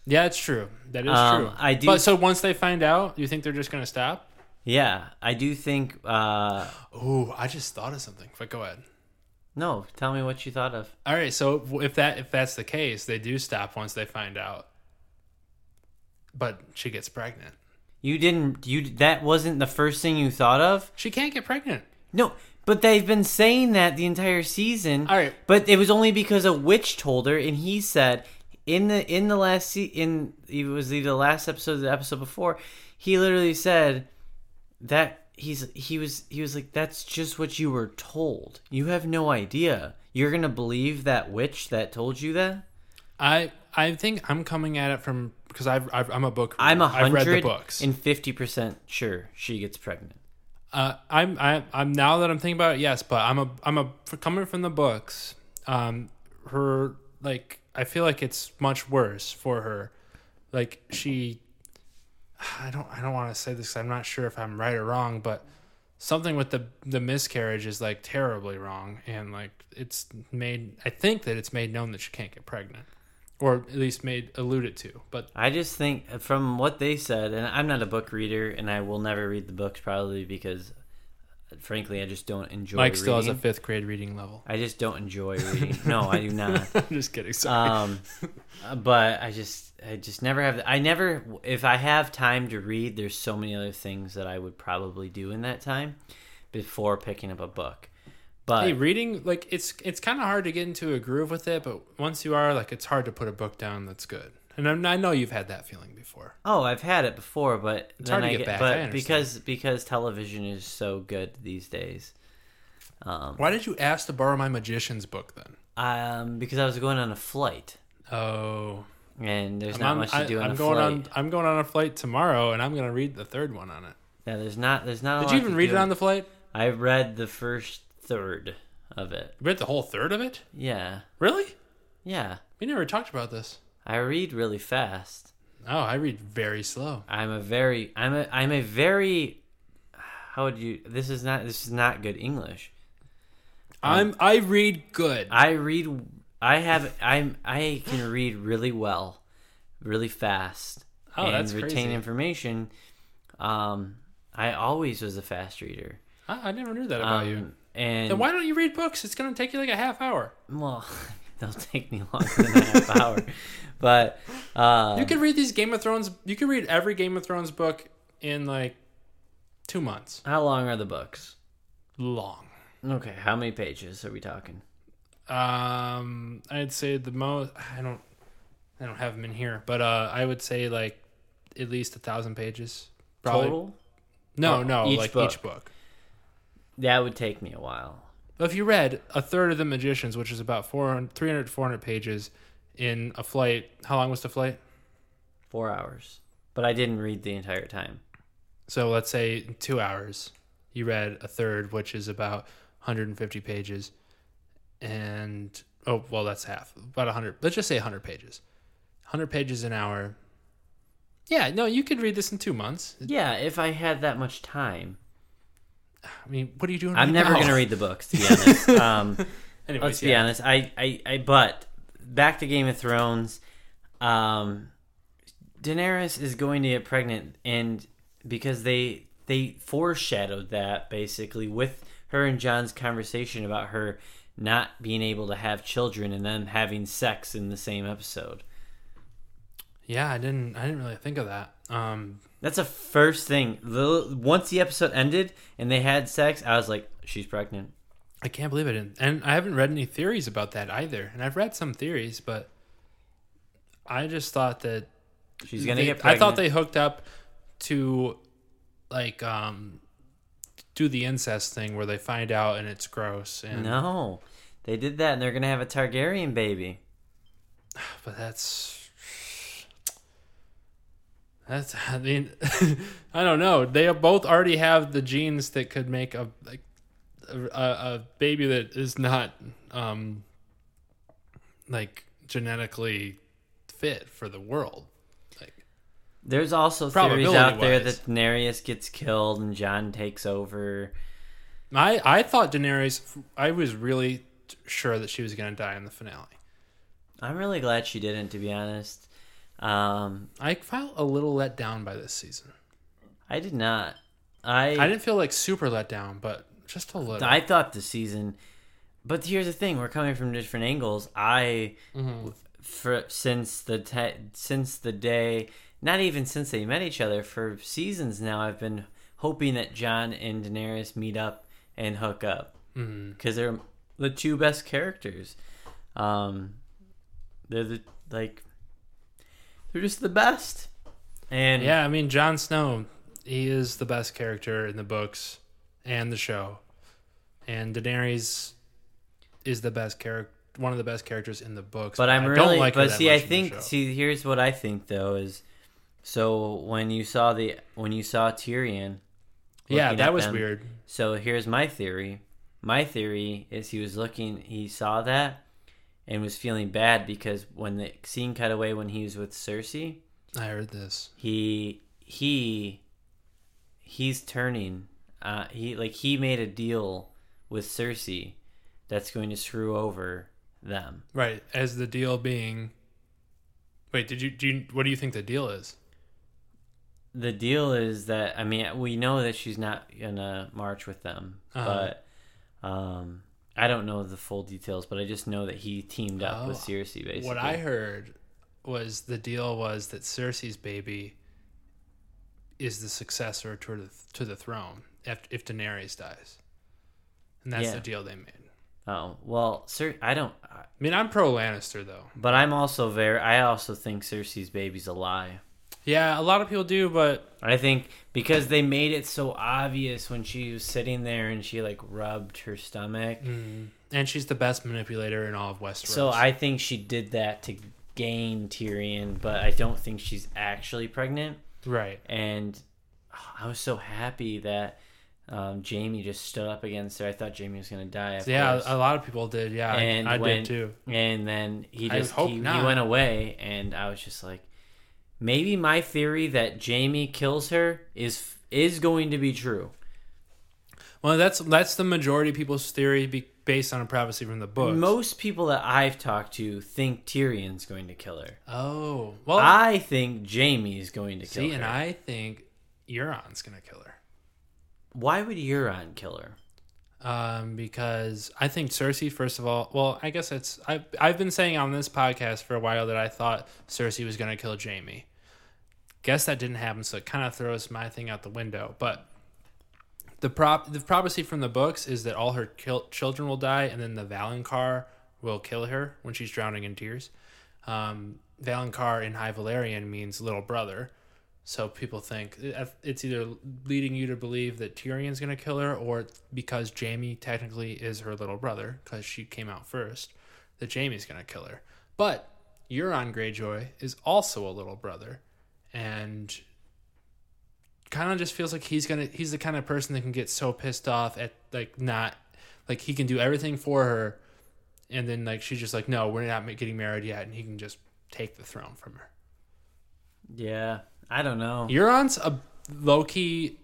yeah, it's true. That is Um, true. I do- But so once they find out, you think they're just gonna stop? Yeah, I do think. uh Ooh, I just thought of something. But go ahead. No, tell me what you thought of. All right, so if that if that's the case, they do stop once they find out. But she gets pregnant. You didn't. You that wasn't the first thing you thought of. She can't get pregnant. No, but they've been saying that the entire season. All right. But it was only because a witch told her, and he said in the in the last se- in it was either the last episode or the episode before, he literally said that he's he was he was like that's just what you were told. You have no idea. You're gonna believe that witch that told you that. I I think I'm coming at it from because I've, I've I'm a book. Reader. I'm a I've read the hundred books. and fifty percent sure she gets pregnant. Uh, I'm I, I'm now that I'm thinking about it, yes, but I'm a I'm a coming from the books. Um, her like I feel like it's much worse for her. Like she, I don't I don't want to say this. 'cause I'm not sure if I'm right or wrong, but something with the the miscarriage is like terribly wrong, and like it's made. I think that it's made known that she can't get pregnant, or at least made alluded to. But I just think uh, from what they said, and I'm not a book reader, and I will never read the books probably because, uh, frankly, I just don't enjoy. Mike still has a reading. fifth grade reading level. I just don't enjoy reading. no, I do not. I'm just kidding. Sorry. Um, uh, but I just, I just never have. I never, if I have time to read, there's so many other things that I would probably do in that time before picking up a book. But hey, reading like it's it's kind of hard to get into a groove with it, but once you are, like, it's hard to put a book down that's good. And I'm, I know you've had that feeling before. oh, I've had it before, but It's then hard to I get back, But because because television is so good these days. Um, Why did you ask to borrow my magician's book then? um, because I was going on a flight, Oh, and there's I'm not much to I, do on I'm going flight. on. I'm going on a flight tomorrow, and I'm gonna read the third one on it. Yeah, there's not. There's not. Did you even to read do. it on the flight? I read the first third of it. You read the whole third of it? Yeah, Really? yeah. We never talked about this. I read really fast. Oh, I read very slow. I'm a very. I'm a. I'm a very. How would you? This is not. This is not good English. I'm. I read good. I read. I have. I'm. I can read really well, really fast, Oh, and retain crazy. information. Um, I always was a fast reader. I, I never knew that about Um, you. And Then why don't you read books? It's gonna take you like a half hour. well, they'll take me longer than a half hour, but uh, You could read these Game of Thrones. You could read every Game of Thrones book in like two months. how long are the books? Long. Okay, how many pages are we talking? Um, I'd say the most. I don't. I don't have them in here, but uh, I would say like at least a thousand pages. Probably. Total? No, Oh, no, each like book. each book. That would take me a while. If you read a third of the Magicians, which is about 400, 300 to 400 pages, in a flight, how long was the flight? Four hours. But I didn't read the entire time. So let's say two hours, you read a third, which is about 150 pages, and oh well, that's half, about 100. Let's just say 100 pages, 100 pages an hour. Yeah, no, you could read this in two months. Yeah, if I had that much time. I mean, what are you doing? I'm right never now? to read the books, to be honest. um, Anyways, let's be honest. I, I, I, but back to Game of Thrones. Um, Daenerys is going to get pregnant, and because they they foreshadowed that basically with her and Jon's conversation about her not being able to have children and them having sex in the same episode. Yeah, I didn't. I didn't really think of that. Um, That's the first thing. The, once the episode ended and they had sex, I was like, she's pregnant. I can't believe it, didn't. and I haven't read any theories about that either. And I've read some theories, but I just thought that She's gonna they- get. I thought they hooked up to like um do the incest thing where they find out and it's gross and No, they did that, and they're gonna have a Targaryen baby. but that's that's I mean I don't know. They both already have the genes that could make a like a, a baby that is not um like genetically fit for the world There's also theories out there that Daenerys gets killed and Jon takes over. I I thought Daenerys I was really sure that she was going to die in the finale I'm really glad she didn't, to be honest. Um, I felt a little let down by this season I did not. I I didn't feel like super let down but just a little I thought the season, but here's the thing: we're coming from different angles. I, Mm-hmm. for since the te- since the day, not even since they met each other, for seasons now, I've been hoping that Jon and Daenerys meet up and hook up because they're the two best characters. Um, they're the like, they're just the best. And Yeah, I mean Jon Snow, he is the best character in the books and the show, and Daenerys is the best character, one of the best characters in the books. But I'm I really, don't like but see, I think, see, here's what I think though is, so when you saw the when you saw Tyrion, yeah, that was them, weird. So here's my theory. My theory is he was looking, he saw that, and was feeling bad because when the scene cut away when he was with Cersei, I heard this. he he he's turning. Uh, he like he made a deal with Cersei that's going to screw over them. Right, as the deal being. Wait, did you do? You, what do you think the deal is? The deal is that I mean we know that she's not gonna march with them, Uh-huh. but um, I don't know the full details. But I just know that he teamed up with Oh, Cersei. Basically, What I heard was the deal was that Cersei's baby is the successor to the to the throne if if Daenerys dies, and that's Yeah. the deal they made. Oh well, sir, I don't. I- I mean, I'm pro Lannister though. But I'm also very. I also think Cersei's baby's a lie. Yeah, a lot of people do, but I think because they made it so obvious when she was sitting there and she like rubbed her stomach. and she's the best manipulator in all of Westeros. So I think she did that to gain Tyrion, but I don't think she's actually pregnant. right. And oh, I was so happy that um, Jaime just stood up against her. I thought Jaime was gonna die. Yeah, a lot of people did. Yeah, and I, I when, did too. And then he just he, he went away, and I was just like, maybe my theory that Jaime kills her is is going to be true. Well, that's that's the majority of people's theory, be, based on a prophecy from the book. Most people that I've talked to think Tyrion's going to kill her. oh, well, I think Jaime is going to kill see, her. and I think Euron's gonna kill her. Why would Euron kill her? Um, because I think Cersei, first of all, well, I guess it's I've I've been saying on this podcast for a while that I thought Cersei was gonna kill Jaime. Guess that didn't happen, so it kind of throws my thing out the window. But the prop the prophecy from the books is that all her kil- children will die, and then the Valonqar will kill her when she's drowning in tears. Um, Valonqar in High Valyrian means little brother. So people think eh, eh, it's either leading you to believe that Tyrion's going to kill her, or because Jaime technically is her little brother because she came out first, that Jaime's going to kill her. But Euron Greyjoy is also a little brother, and kind of just feels like he's gonna he's the kind of person that can get so pissed off at like not like he can do everything for her, and then like she's just like no, we're not getting married yet, and he can just take the throne from her. Yeah, I don't know. Euron's a low key,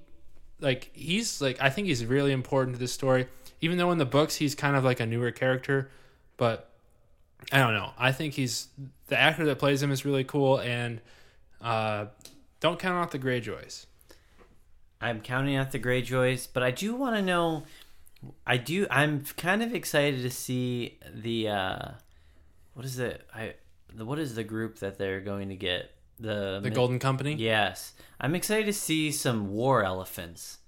like he's like I think he's really important to this story. Even though in the books he's kind of like a newer character, but I don't know. I think he's the actor that plays him is really cool, and uh, don't count out the Greyjoys. I'm counting out the Greyjoys, but I do want to know. I do. I'm kind of excited to see the. uh What is it? I. The, what is the group that they're going to get? The The Golden Company. Yes, I'm excited to see some war elephants.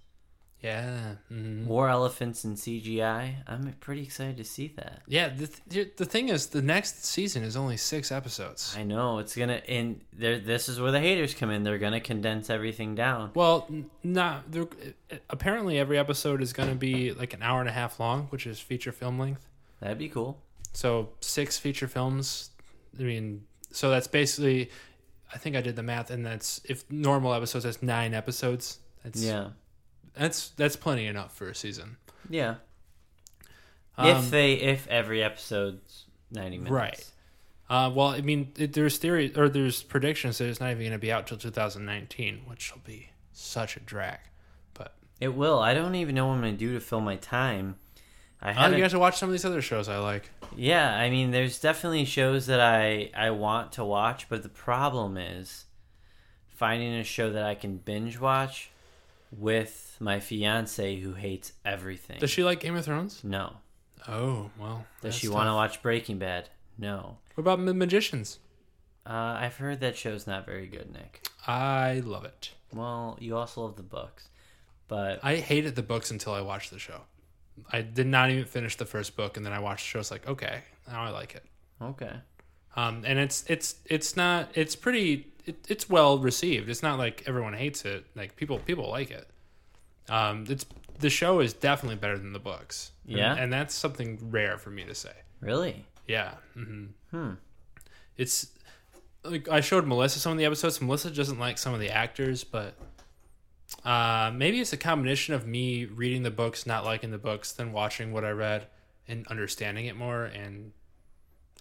Yeah. mhm. More elephants in CGI. I'm pretty excited to see that. Yeah. The, th- the thing is, the next season is only six episodes. I know it's gonna, and there. This is where the haters come in. They're gonna condense everything down. Well, not there. Apparently, every episode is going to be like an hour and a half long, which is feature film length. That'd be cool. So six feature films. I mean, so that's basically. I think I did the math, and that's if normal episodes that's nine episodes. That's, Yeah, that's that's plenty enough for a season. yeah. Um, if they, if every episode's ninety minutes, Right. Uh, well, I mean, it, there's theory or there's predictions that it's not even going to be out till 2019, which will be such a drag. But It will. I don't even know what I'm gonna do to fill my time. I oh, you guys to watch some of these other shows I like. Yeah, I mean, there's definitely shows that I I want to watch, but the problem is finding a show that I can binge watch with my fiance who hates everything. Does she like Game of Thrones? no. Oh well. Does she want to watch Breaking Bad? No. What about Ma- Magicians? Uh, I've heard that show's not very good, Nick. I love it. Well, you also love the books, but I hated the books until I watched the show. I did not even finish the first book, and then I watched the show. It's like, okay, now I like it. okay. Um, and it's it's it's not it's pretty it, it's well received. It's not like everyone hates it. Like people people like it. Um, it's the show is definitely better than the books. Yeah? and, that's something rare for me to say. Really? Yeah. hmm Hmm. It's like I showed Melissa some of the episodes. Melissa doesn't like some of the actors, but uh, maybe it's a combination of me reading the books, not liking the books, then watching what I read and understanding it more. And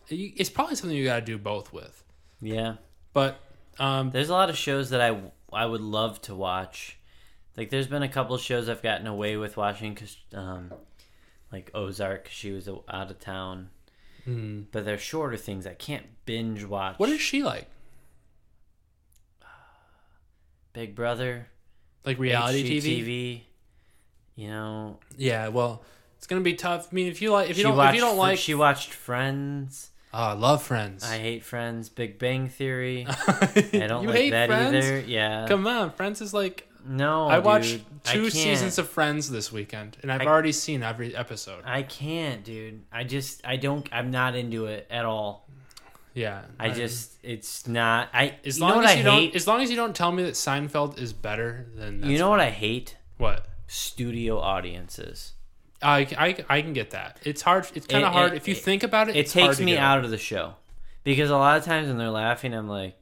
it's probably something you got to do both with. Yeah. But um, There's a lot of shows that I I would love to watch. Like there's been a couple shows I've gotten away with watching because um, like Ozark, she was out of town. mm, But they're shorter things I can't binge watch. what is she like? Big Brother? Like reality TV? You know, Yeah. Well, it's gonna be tough. I mean, if you like, if you don't, watched. if you don't like, she watched Friends. oh, I love Friends. I hate Friends. Big Bang Theory. I I don't like that either. Yeah. Come on, Friends is like no, I watched dude. I two can't. seasons of Friends this weekend, and I've I- already seen every episode. I can't, dude. I just I don't I'm not into it at all. Yeah, I just it's not I as long as I you hate? don't, as long as you don't tell me that Seinfeld is better than you know what I hate? what Studio audiences. I, I, I can get that. It's hard. It's kind of hard it- if you it- think about it. It it's hard takes me out of the show. Because a lot of times when they're laughing I'm like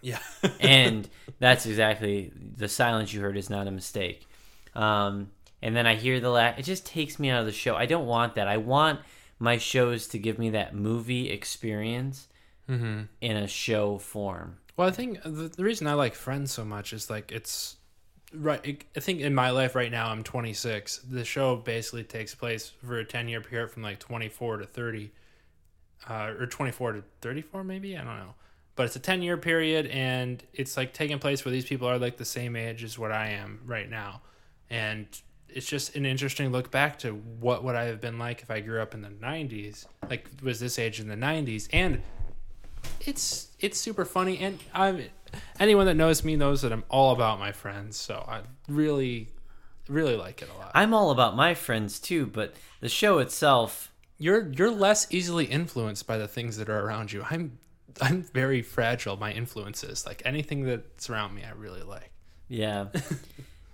Yeah, and that's exactly the silence you heard is not a mistake. Um, and then I hear the laugh. It just takes me out of the show. I don't want that. I want my shows to give me that movie experience mm-hmm. in a show form. Well, I think the, the reason I like Friends so much is like it's right. I think in my life right now, I'm 26. The show basically takes place for a 10 year period from like 24 to 30, uh, or 24 to 34, maybe. I don't know. But it's a 10 year period, and it's like taking place where these people are like the same age as what I am right now. And it's just an interesting look back to what would I have been like if I grew up in the 90s, like was this age in the 90s, and it's it's super funny and I'm anyone that knows me knows that I'm all about my friends so I really really like it a lot. I'm all about my friends too, but the show itself, You're you're less easily influenced by the things that are around you. I'm I'm very fragile my influences. Like anything that's around me I really like. yeah.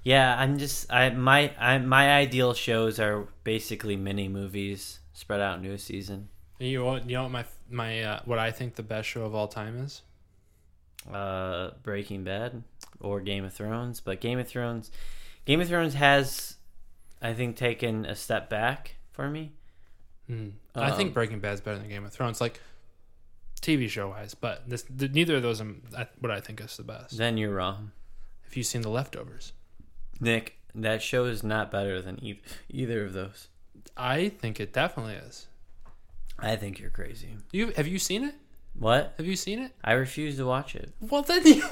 yeah, I'm just I my I my ideal shows are basically mini movies spread out into a season. You want you know what my my uh, what I think the best show of all time is? uh Breaking Bad or Game of Thrones, but Game of Thrones Game of Thrones has I think taken a step back for me. Hmm. I think Um, Breaking Bad's better than Game of Thrones like TV show wise, but this the, neither of those are what I think is the best. Then you're wrong. Have you've seen The Leftovers? Nick, that show is not better than e- either of those. I think it definitely is. I think you're crazy. You have you seen it? What? Have you seen it? I refuse to watch it. Well, then you,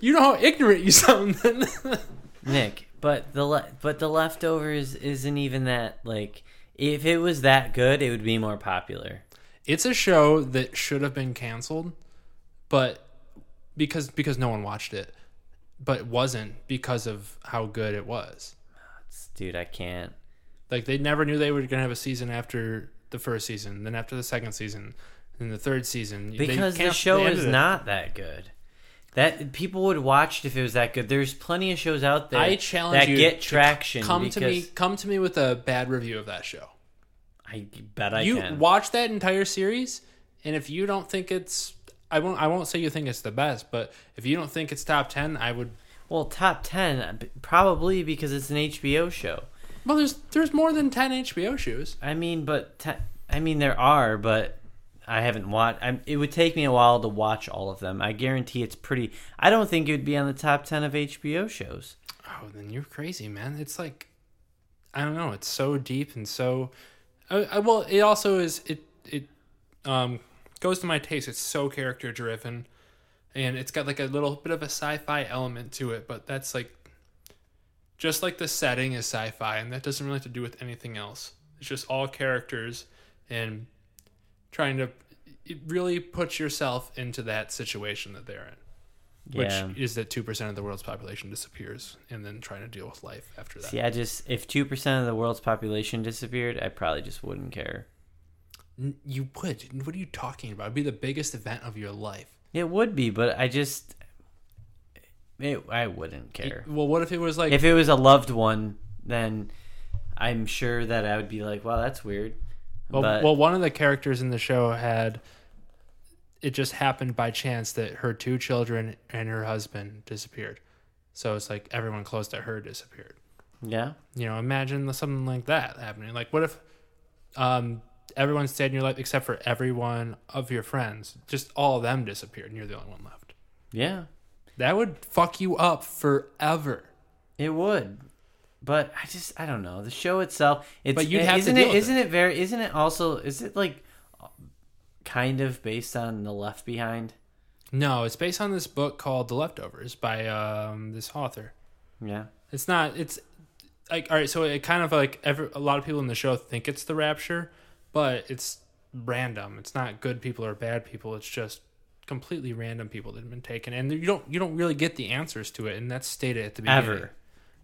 you know how ignorant you sound. Then Nick, but the le- but the leftovers isn't even that like if it was that good, it would be more popular. it's a show that should have been canceled, but because because no one watched it, but it wasn't because of how good it was. Dude, I can't. Like they never knew they were gonna have a season after the first season, then after the second season, then the third season. Because the show is it. not that good. That people would watch it if it was that good. There's plenty of shows out there I challenge that you get traction. Come to me. Come to me with a bad review of that show. I bet I you can. watch that entire series, and if you don't think it's, I won't. I won't say you think it's the best, but if you don't think it's top ten, I would. well, top ten uh, probably because it's an HBO show. Well, there's there's more than ten HBO shows. I mean, but te- I mean there are, but I haven't watched. I'm, it would take me a while to watch all of them. I guarantee it's pretty. I don't think it would be on the top ten of HBO shows. Oh, then you're crazy, man. It's like, I don't know. It's so deep and so. I, I, well, it also is. It it um goes to my taste. It's so character driven, and it's got like a little bit of a sci-fi element to it. But that's like, just like the setting is sci-fi, and that doesn't really have to do with anything else. It's just all characters and trying to. Really put yourself into that situation that they're in which Yeah. is that 2% of the world's population disappears and then trying to deal with life after that. See, I just if two percent of the world's population disappeared, I probably just wouldn't care. You would. What are you talking about? It'd be the biggest event of your life. It would be, but I just, it, I wouldn't care. Well, what if it was like If it was a loved one, then I'm sure that I would be like, "Wow, that's weird." well, but well, one of the characters in the show had it just happened by chance that her two children and her husband disappeared. So it's like everyone close to her disappeared. yeah, You know, imagine something like that happening. Like, what if um, everyone stayed in your life except for everyone of your friends? Just all of them disappeared and you're the only one left. yeah, That would fuck you up forever. it would. But I just, I don't know. The show itself, it's, But you'd have to isn't deal it? Isn't it very? Isn't it also? Is it like kind of based on the Left Behind? No, it's based on this book called The Leftovers by um, this author. Yeah. It's not. It's like all right. So it kind of like every, a lot of people in the show think it's the Rapture, but it's random. It's not good people or bad people. It's just completely random people that have been taken, and you don't you don't really get the answers to it, and that's stated at the beginning. Ever.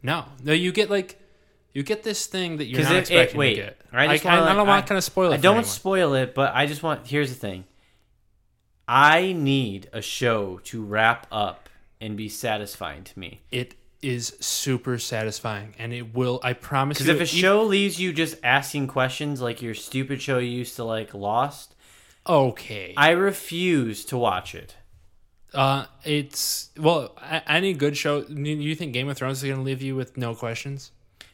No, no. You get like you get this thing that you're not it- it- expecting wait, to get. I I, just I, wanna, I don't want to kind of spoil it. I don't spoil it, but I just want. Here's the thing. I need a show to wrap up and be satisfying to me. It is super satisfying, and it will. I promise Because you. if a show leaves you just asking questions like your stupid show you used to like Lost, okay, I refuse to watch it. Uh, it's well, any good show. You you think Game of Thrones is going to leave you with no questions?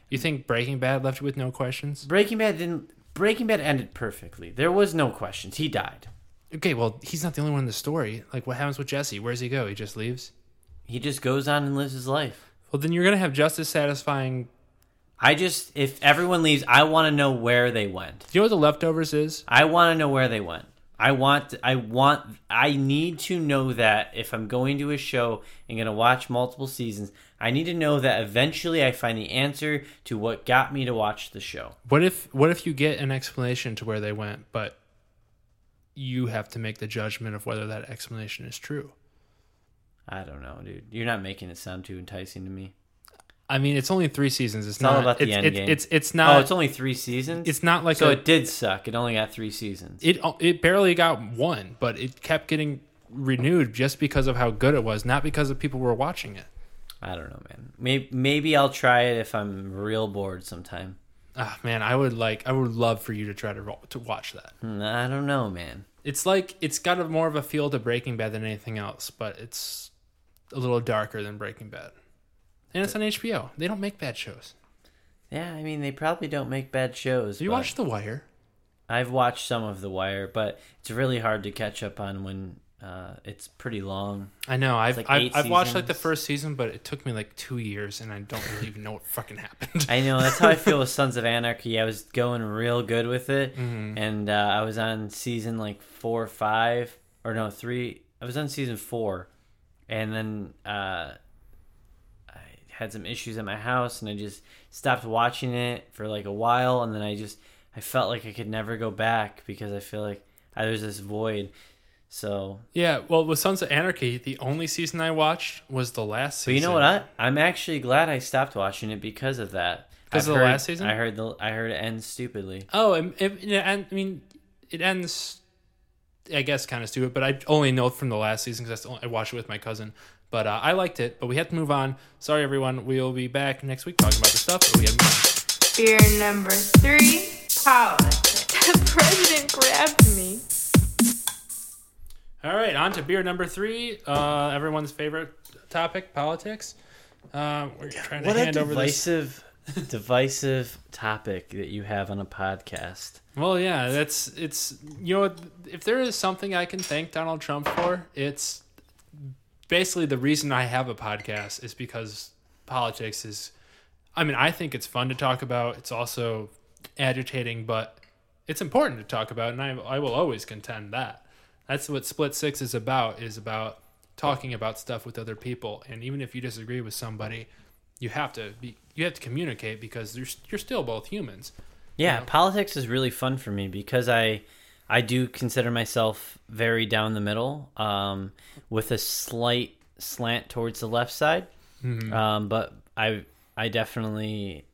You think Breaking Bad left you with no questions? Breaking Bad didn't. Breaking Bad ended perfectly. There was no questions. He died. Okay, well, he's not the only one in the story. Like, what happens with Jesse? Where's he go? He just leaves. He just goes on and lives his life. Well, then you're going to have just as satisfying. I just, if everyone leaves, I want to know where they went. Do you know what the leftovers is? I want to know where they went. I want, I want, I need to know that if I'm going to a show and going to watch multiple seasons, I need to know that eventually I find the answer to what got me to watch the show. What if what if you get an explanation to where they went, but you have to make the judgment of whether that explanation is true? I don't know, dude. You're not making it sound too enticing to me. I mean, it's only three seasons. It's, It's all not about the it's, end it's, game. It's it's not. oh, it's only three seasons. it's not like so a, it did suck. It only got three seasons. it it barely got one, but it kept getting renewed just because of how good it was, not because of people were watching it. I don't know, man. Maybe maybe I'll try it if I'm real bored sometime. Ah, man, I would like, I would love for you to try to to watch that. Hmm, I don't know, man. It's like it's got a more of a feel to Breaking Bad than anything else, but it's a little darker than Breaking Bad, and it's on HBO. They don't make bad shows. Yeah, I mean they probably don't make bad shows. You watch The Wire? I've watched some of The Wire, but it's really hard to catch up on when uh, it's pretty long. I know. I've like I've, I've watched like the first season, but it took me like two years, and I don't really even know what fucking happened. I know that's how I feel with Sons of Anarchy. I was going real good with it, Mm-hmm. and uh, I was on season like four or five, or no three. I was on season four, and then uh, I had some issues at my house, and I just stopped watching it for like a while, and then I just I felt like I could never go back because I feel like I, there's this void. So, Yeah, well, with Sons of Anarchy, the only season I watched was the last but you know what? I I'm actually glad I stopped watching it because of that. 'Cause I've of the heard- last season? I heard the I heard it end stupidly. Oh, and, yeah, and I mean, it ends, I guess, kind of stupid, but I only know from the last season because I watched it with my cousin. But uh, I liked it, but we have to move on. Sorry, everyone. We'll be back next week talking about the stuff, but we had to move on. Beer number three, politics. The president grabbed me. All right, on to beer number three. Uh, everyone's favorite topic, politics. Uh, we're trying to What a hand over this. divisive, divisive topic that you have on a podcast. Well, yeah, that's it's you know if there is something I can thank Donald Trump for, it's basically the reason I have a podcast is because politics is. I mean, I think it's fun to talk about. It's also agitating, but it's important to talk about, and I I will always contend that. That's what Split Six is about. Is about talking about stuff with other people, and even if you disagree with somebody, you have to be you have to communicate because you're you're still both humans. Yeah, Yeah. politics is really fun for me because I I do consider myself very down the middle, um, with a slight slant towards the left side. Um, but I I definitely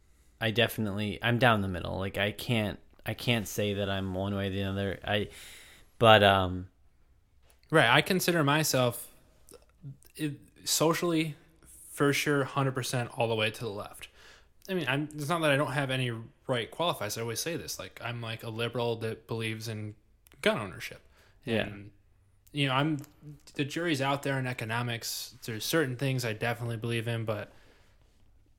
I definitely I'm down the middle. Like I can't I can't say that I'm one way or the other. I but um Right. I consider myself it, socially, for sure, hundred percent all the way to the left. I mean, I'm. It's not that I don't have any right qualifies. I always say this. Like, I'm like a liberal that believes in gun ownership. Yeah. And, you know, I'm. The jury's out there in economics. There's certain things I definitely believe in, but,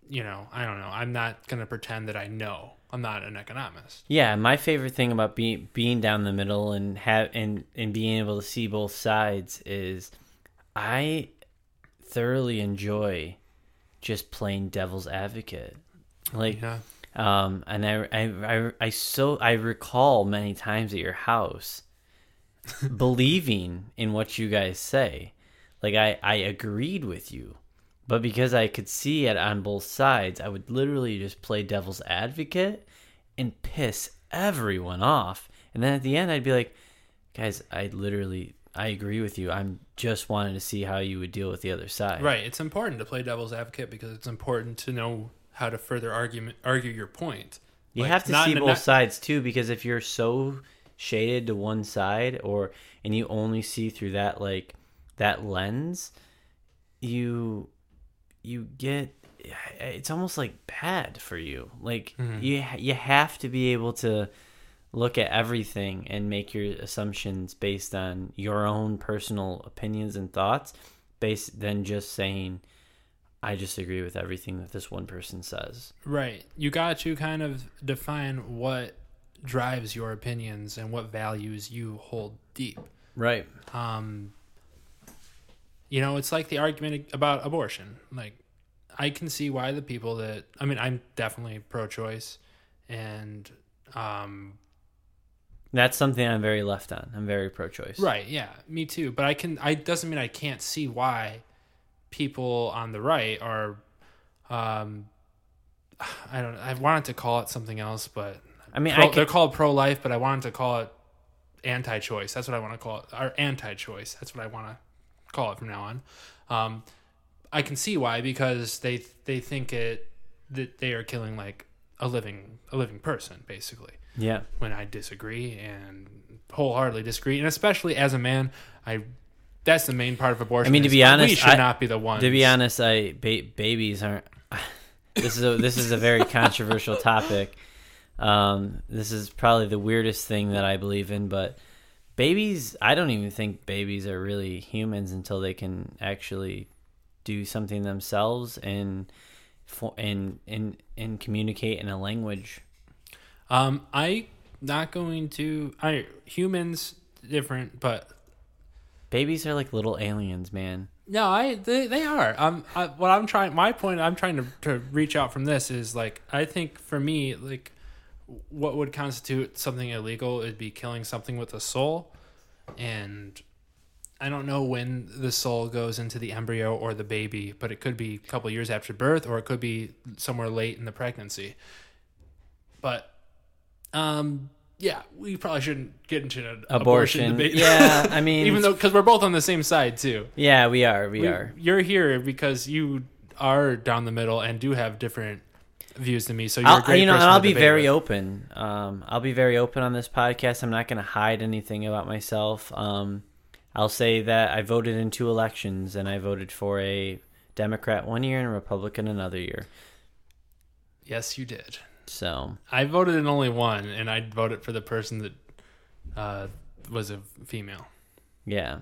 you know, I don't know. I'm not gonna pretend that I know. I'm not an economist. Yeah, my favorite thing about being being down the middle and have and and being able to see both sides is I thoroughly enjoy just playing devil's advocate. Like Yeah. um and I I I, I so I recall many times at your house believing in what you guys say. Like I I agreed with you. But because I could see it on both sides, I would literally just play devil's advocate and piss everyone off. And then at the end, I'd be like, guys, I literally, I agree with you. I'm just wanting to see how you would deal with the other side. Right. It's important to play devil's advocate because it's important to know how to further argument argue your point. You Like, have to see both sides too, because if you're so shaded to one side or, and you only see through that, like, that lens, you, you get, it's almost like bad for you. Like, Mm-hmm. you, you have to be able to, look at everything and make your assumptions based on your own personal opinions and thoughts based than just saying I just agree with everything that this one person says. Right. You got to kind of define what drives your opinions and what values you hold deep. Right. Um, you know, it's like the argument about abortion. Like, I can see why the people that I mean, I'm definitely pro-choice, and um, That's something I'm very left on. I'm very pro choice. Right, yeah, me too. But I can I doesn't mean I can't see why people on the right are um I don't I wanted to call it something else, but I mean, pro, I they're called pro life, but I wanted to call it anti choice. That's what I want to call it. Or anti choice. That's what I want to call it from now on. Um I can see why because they they think it that they are killing like a living a living person basically yeah. when I disagree and wholeheartedly disagree, and especially as a man, I that's the main part of abortion. I mean, to be honest, we should I- not be the ones. To be honest, I ba- babies aren't. this is a this is a very controversial topic. Um, this is probably the weirdest thing that I believe in, but babies. I don't even think babies are really humans until they can actually do something themselves and for and and and communicate in a language. Um, I not going to. I humans different, but Babies are like little aliens, man. no, I they, they are. Um, I, what I'm trying, my point, I'm trying to to reach out from this is like I think for me, like what would constitute something illegal would be killing something with a soul, and I don't know when the soul goes into the embryo or the baby, but it could be a couple years after birth or it could be somewhere late in the pregnancy. But um yeah, we probably shouldn't get into an Abortion. abortion, debate. Yeah, I mean, even though because we're both on the same side too. yeah, we are, we, We- are. You're here because you are down the middle and do have different views than me. So you're a I'll, great you know, and to I'll be very with. open. Um, I'll be very open on this podcast. I'm not going to hide anything about myself. Um, I'll say that I voted in two elections, and I voted for a Democrat one year and a Republican another year. Yes, you did. So I voted in only one, and I voted for the person that uh, was a female. yeah,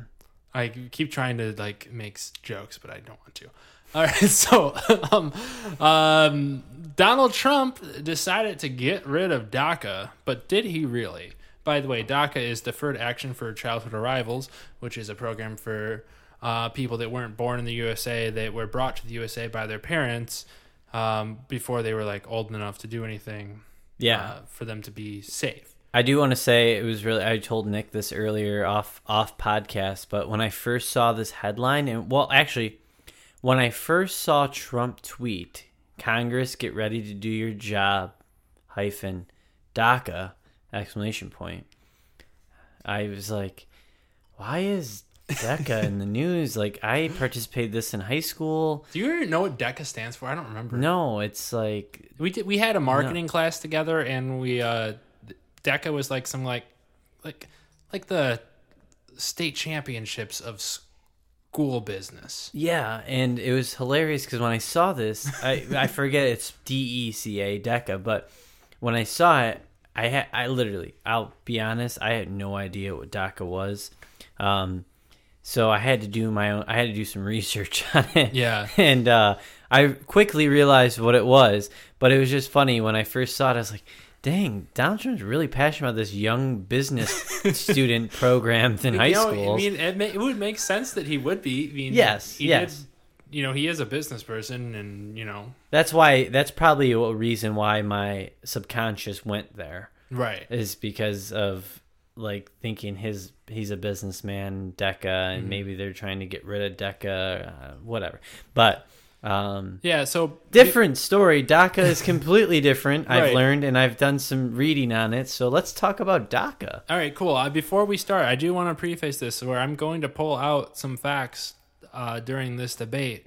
I keep trying to like make jokes, but I don't want to. All right, so um, um, Donald Trump decided to get rid of DACA, but did he really? By the way, DACA is Deferred Action for Childhood Arrivals, which is a program for uh, people that weren't born in the USA that were brought to the USA by their parents um, before they were like old enough to do anything. yeah. uh, for them to be safe. I do want to say it was really. I told Nick this earlier off off podcast, but when I first saw this headline, and well, actually, when I first saw Trump tweet, "Congress, get ready to do your job," hyphen DACA exclamation point, I was like, "Why is DACA in the news?" Like I participated this in high school. Do you know what DECA stands for? I don't remember. No, it's like We did. We had a marketing class together, and we uh, DECA was like some like like like the state championships of school business. Yeah, and it was hilarious because when I saw this, I I forget it's D E C A DECA, but when I saw it, I had I literally, I'll be honest, I had no idea what DACA was, um, so I had to do my own, I had to do some research on it. Yeah. and uh, I quickly realized what it was, but it was just funny when I first saw it. I was like. Dang, Donald Trump's really passionate about this young business student program in high know, school. I mean, it, ma- it would make sense that he would be. I mean, Yes, he yes. Did, you know, he is a business person, and you know, That's why. That's probably a reason why my subconscious went there right? is because of like thinking his he's a businessman, Deca, and Mm-hmm. maybe they're trying to get rid of Deca, uh, whatever. But um, Yeah. So different story. DACA is completely different. I've Right. learned and I've done some reading on it. So let's talk about DACA. All right, cool. Uh, before we start, I do want to preface this where I'm going to pull out some facts uh, during this debate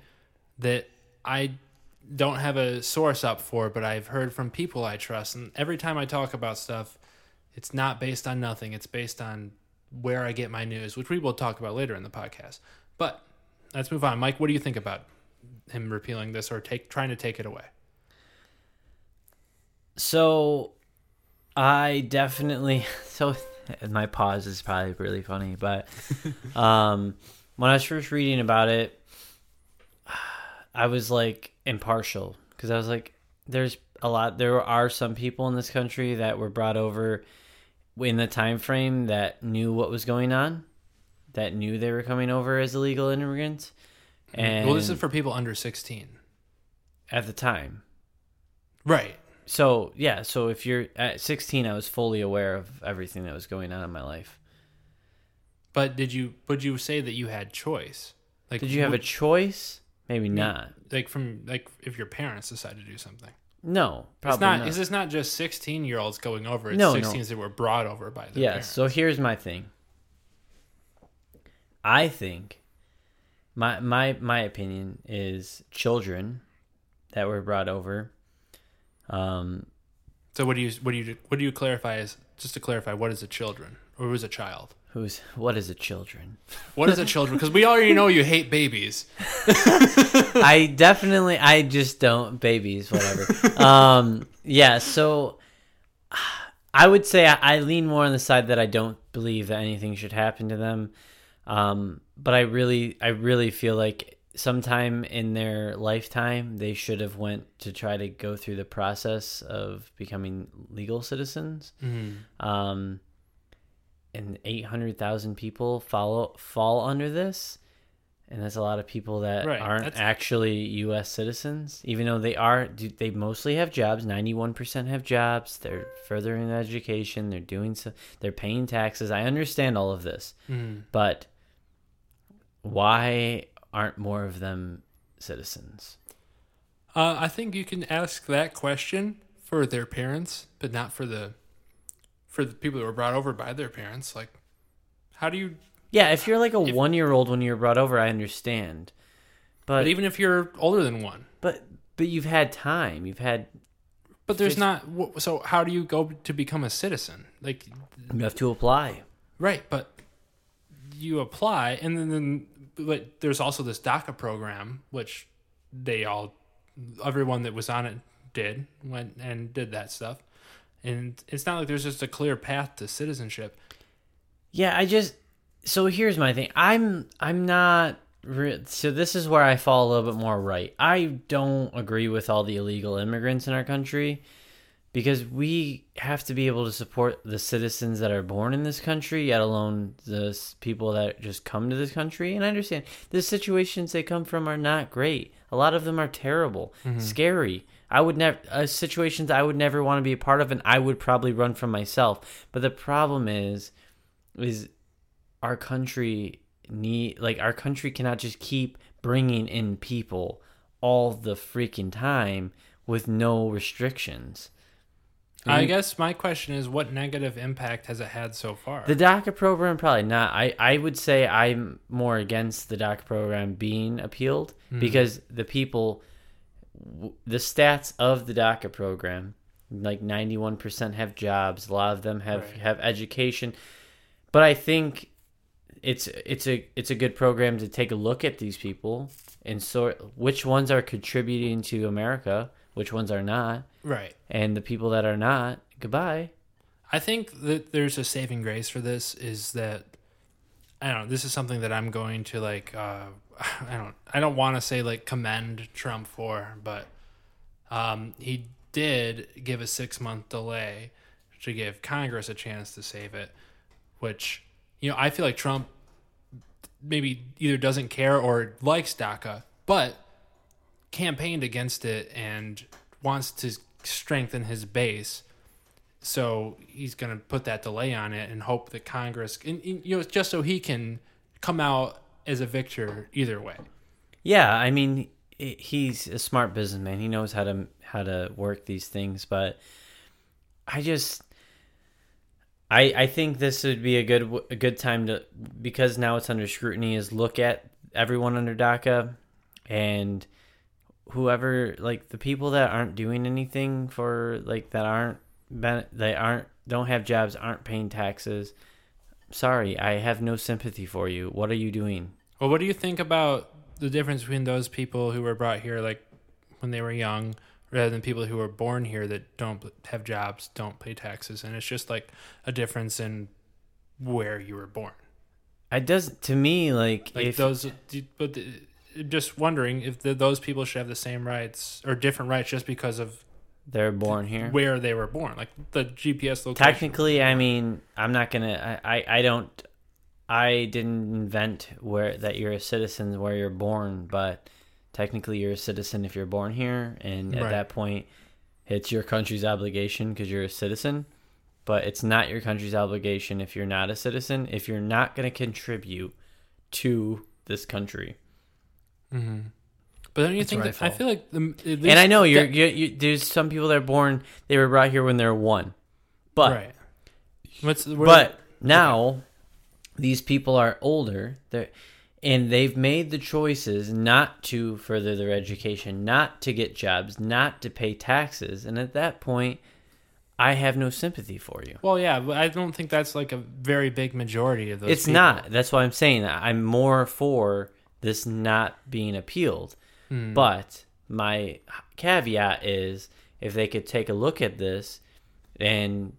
that I don't have a source up for, but I've heard from people I trust. And every time I talk about stuff, it's not based on nothing. It's based on where I get my news, which we will talk about later in the podcast. But let's move on. Mike, what do you think about him repealing this or take trying to take it away? So I definitely so my pause is probably really funny, but um when I was first reading about it I was like impartial because I was like there's a lot there are some people in this country that were brought over in the time frame that knew what was going on that knew they were coming over as illegal immigrants and well, this is for people under 16. at the time Right. So yeah, so if you're at 16, I was fully aware of everything that was going on in my life. But did you would you say that you had choice? Like Did you have a choice? Maybe not. like from like if your parents decide to do something? No, probably it's not, not. Is this not just sixteen year olds going over? It's No, no. 16s that were brought over by the. Yes. parents. So here's my thing. I think my my my opinion is children that were brought over. Um, So what do you what do you what do you clarify as just to clarify what is a children or was a child? Who's what is a children? What is a children? Because we already know you hate babies. I definitely I just don't babies whatever. um yeah, so I would say I, I lean more on the side that I don't believe that anything should happen to them. Um but I really I really feel like sometime in their lifetime they should have went to try to go through the process of becoming legal citizens. Um and 800,000 people follow fall under this and that's a lot of people that Right, aren't that's- actually U.S. citizens, even though they are. do- They mostly have jobs. Ninety-one percent have jobs. They're furthering their education. They're doing so. They're paying taxes. I understand all of this, Mm. but why aren't more of them citizens? Uh, I think you can ask that question for their parents, but not for the for the people that were brought over by their parents. Like, how do you? Yeah, if you're like a one year old when you were brought over, I understand. But But even if you're older than one, but but you've had time. You've had but there's Fif- not. So how do you go to become a citizen? Like, you have to apply. right? But you apply, and then, then but there's also this DACA program, which they all, everyone that was on it did went and did that stuff, and it's not like there's just a clear path to citizenship. Yeah, I just so here's my thing. I'm I'm not so this is where I fall a little bit more right. I don't agree with all the illegal immigrants in our country because we have to be able to support the citizens that are born in this country, yet alone the people that just come to this country. And I understand the situations they come from are not great. A lot of them are terrible, mm-hmm. scary. I would never uh, situations I would never want to be a part of, and I would probably run from myself. But the problem is, is our country need like our country cannot just keep bringing in people all the freaking time with no restrictions. I guess my question is, what negative impact has it had so far? The DACA program probably not. I, I would say I'm more against the DACA program being appealed because the people, the stats of the DACA program, like 91% have jobs. A lot of them have, Right. have education. But I think it's it's a it's a good program to take a look at these people and sort which ones are contributing to America, which ones are not, right. and the people that are not, goodbye. I think that there's a saving grace for this is that I don't know, this is something that I'm going to like uh I don't I don't want to say like commend Trump for, but um he did give a 6 month delay to give Congress a chance to save it, which you know, I feel like Trump maybe either doesn't care or likes DACA, but campaigned against it and wants to strengthen his base. So he's going to put that delay on it and hope that Congress, and, and, you know, just so he can come out as a victor either way. Yeah, I mean, he's a smart businessman. He knows how to how to work these things, but I just I I think this would be a good a good time to because now it's under scrutiny is look at everyone under DACA and whoever like the people that aren't doing anything for like that aren't they aren't don't have jobs aren't paying taxes. Sorry, I have no sympathy for you. What are you doing? Well, what do you think about the difference between those people who were brought here like when they were young rather than people who were born here that don't have jobs, don't pay taxes, and it's just like a difference in where you were born. It does to me like, Like if those, but just wondering if the, those people should have the same rights or different rights just because of they're born here. where they were born, like the GPS location. Technically, I mean, I'm not gonna. I, I, I don't. I didn't invent where that you're a citizen where you're born, but technically you're a citizen if you're born here, and at Right. that point, it's your country's obligation because you're a citizen. But it's not your country's obligation if you're not a citizen. If you're not going to contribute to this country, mm-hmm. But don't you That's think I that I feel like the at and I know you're, that- you you there's some people that are born they were brought here when they're one, but right. What's where- But now these people are older, they and they've made the choices not to further their education, not to get jobs, not to pay taxes, and at that point, I have no sympathy for you. well, yeah, but I don't think that's like a very big majority of those. it's people. not. That's why I'm saying that I'm more for this not being appealed. Hmm. But my caveat is if they could take a look at this and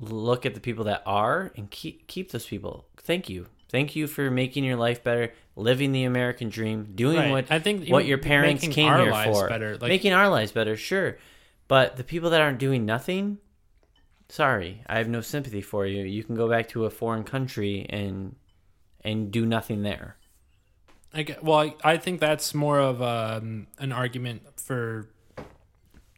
look at the people that are and keep keep those people. Thank you. Thank you for making your life better, living the American dream, doing Right. what I think what your parents making came our here lives for. better, like- making our lives better, sure. But the people that aren't doing nothing, sorry, I have no sympathy for you. You can go back to a foreign country and and do nothing there. I get, well, I, I think that's more of um, an argument for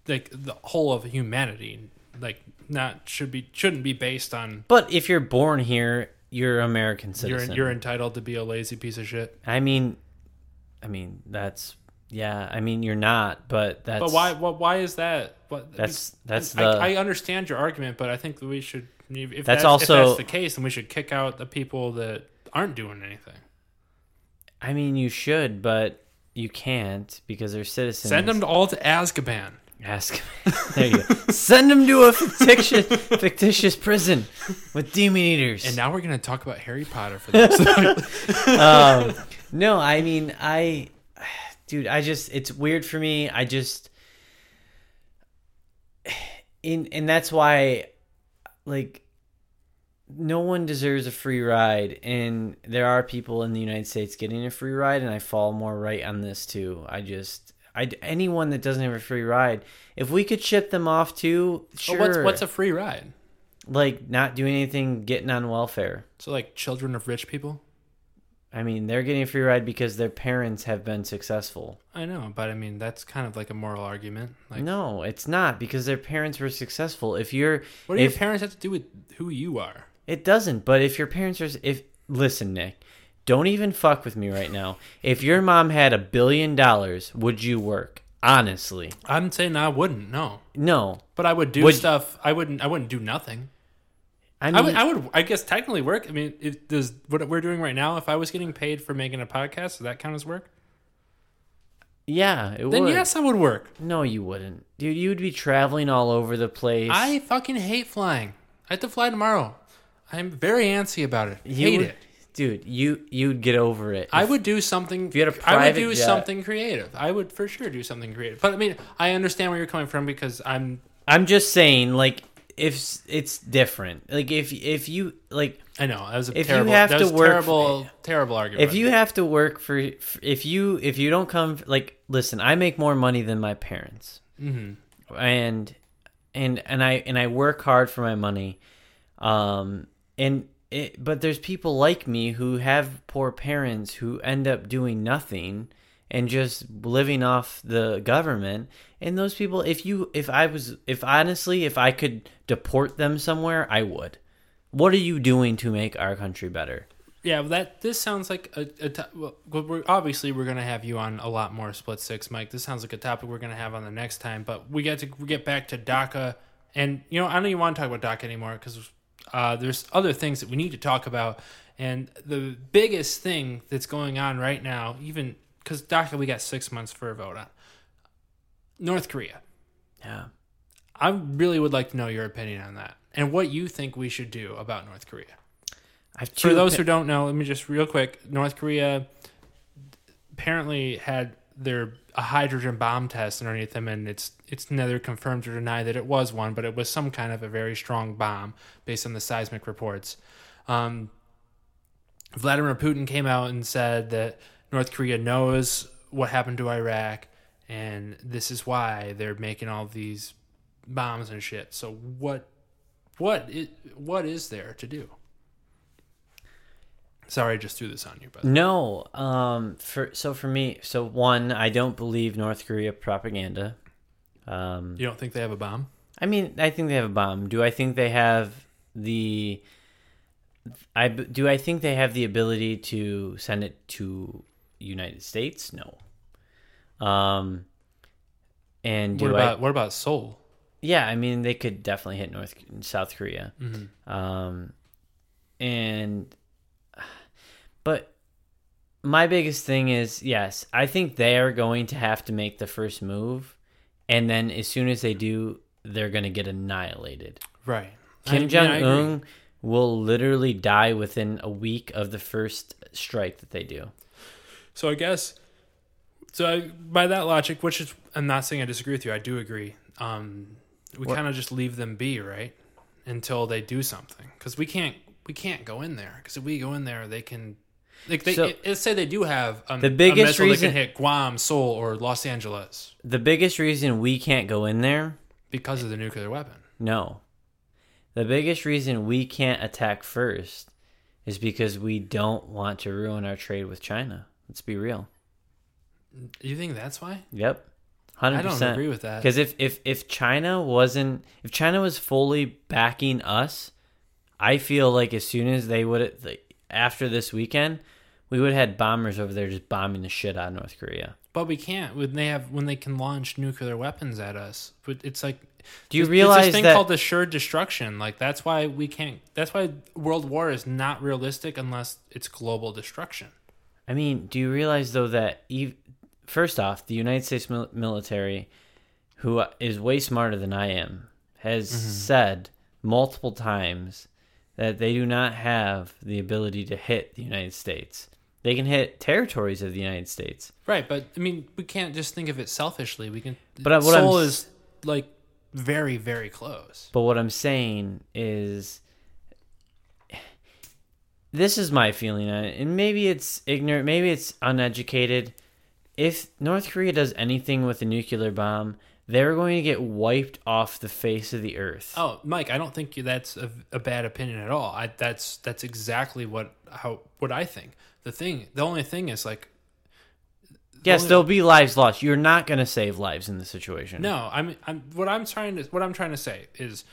like the whole of humanity. Like, not should be shouldn't be based on But if you're born here, you're American you're citizen. you're entitled to be a lazy piece of shit. I mean, I mean that's Yeah, I mean you're not, but that's But why? What? Why is that? What? That's that's I, the I understand your argument, but I think that we should. If that's, That's if also- that's the case, then we should kick out the people that aren't doing anything. I mean you should, but you can't because they're citizens. Send them all to Azkaban. Ask. there you go. Send them to a fictitious fictitious prison with demon eaters. And now we're gonna talk about Harry Potter for this. um, no, I mean, I, dude, I just, it's weird for me. I just, in, and that's why, like, no one deserves a free ride. And there are people in the United States getting a free ride, and I fall more right on this too. I just, I, anyone that doesn't have a free ride, if we could ship them off too, sure. Well, what's what's a free ride? like not doing anything, getting on welfare. So like children of rich people. I mean, they're getting a free ride because their parents have been successful. I know, but I mean that's kind of like a moral argument. Like, no, it's not because their parents were successful. If you're, what do if your parents have to do with who you are? It doesn't. But if your parents are, if listen, Nick, don't even fuck with me right now. If your mom had a billion dollars, would you work? Honestly, I'm saying I wouldn't. No, no. but I would do Would- stuff. I wouldn't. I wouldn't do nothing. I I would, I would, I guess, technically work. I mean, if does what we're doing right now. If I was getting paid for making a podcast, does that count as work? yeah, it Then would. yes, I would work. No, you wouldn't, dude. You would be traveling all over the place. I fucking hate flying. I have to fly tomorrow. I'm very antsy about it. You hate would- it. dude. You you'd get over it. I If- would do something. If you had a I would do jet- something creative. I would for sure do something creative. But I mean, I understand where you're coming from because I'm. I'm just saying, like, if it's different, like if if you like I know that was a If you terrible. have that to work- terrible, terrible argument. if you have to work for if you if you don't come like listen i make more money than my parents hmm and and and i and i work hard for my money um and it, but there's people like me who have poor parents who end up doing nothing and just living off the government and those people if you if i was if honestly if i could deport them somewhere i would what are you doing to make our country better Yeah, well, that this sounds like a, a to- well, we're obviously we're gonna have you on a lot more split six, Mike. This sounds like a topic we're gonna have on the next time. But we get to get back to DACA, and you know I don't even want to talk about DACA anymore because uh, there's other things that we need to talk about. And the biggest thing that's going on right now, even because DACA we got six months for a vote on North Korea. yeah I really would like to know your opinion on that and what you think we should do about North Korea. For those opi- who don't know, let me just real quick. North Korea apparently had their a hydrogen bomb test underneath them, and it's it's neither confirmed or denied that it was one, but it was some kind of a very strong bomb based on the seismic reports. Um, Vladimir Putin came out and said that North Korea knows what happened to Iraq, and this is why they're making all these bombs and shit. So what what is, what is there to do? Sorry, I just threw this on you, but No, um, for so for me, so one, I don't believe North Korea propaganda. Um, you don't think they have a bomb? I mean, I think they have a bomb. Do I think they have the? I do. I think they have the ability to send it to United States. No. Um. And do What I? about what about Seoul? Yeah, I mean, they could definitely hit North South Korea. Mm-hmm. Um, and but my biggest thing is yes, I think they are going to have to make the first move, and then as soon as they do, they're going to get annihilated. Right. Kim Jong Un will literally die within a week of the first strike that they do. So I guess, so I, by that logic, which is, I'm not saying I disagree with you. I do agree. Um, we kind of just leave them be, right, until they do something, because we can't we can't go in there because if we go in there, they can. Like they, So- let's say they do have um, The biggest a reason- hit Guam, Seoul, or Los Angeles The biggest reason we can't go in there because of the nuclear weapon. No. The biggest reason we can't attack first is because we don't want to ruin our trade with China. Let's be real. You think that's why? Yep. 100%. I don't agree with that. Because if, if, if China wasn't, if China was fully backing us, I feel like as soon as they would, like, after this weekend, we would have had bombers over there just bombing the shit out of North Korea. But we can't when they have when they can launch nuclear weapons at us. But it's like Do you there's- realize there's this thing that called assured destruction? Like that's why we can't. That's why world war is not realistic unless it's global destruction. I mean, do you realize though that ev- first off, the United States mil- military, who is way smarter than I am, has Mm-hmm. said multiple times that they do not have the ability to hit the United States. They can hit territories of the United States. Right, but I mean, we can't just think of it selfishly. We can. But what I'm Seoul is like very, very close. But what I'm saying is this is my feeling uh, and maybe it's ignorant, maybe it's uneducated. If North Korea does anything with a nuclear bomb, they're going to get wiped off the face of the earth. Oh, Mike, I don't think that's a, a bad opinion at all. I that's that's exactly what how what I think. The thing, the only thing is like yes, only- there'll be lives lost. You're not going to save lives in this situation. no. I'm I'm what I'm trying to what I'm trying to say is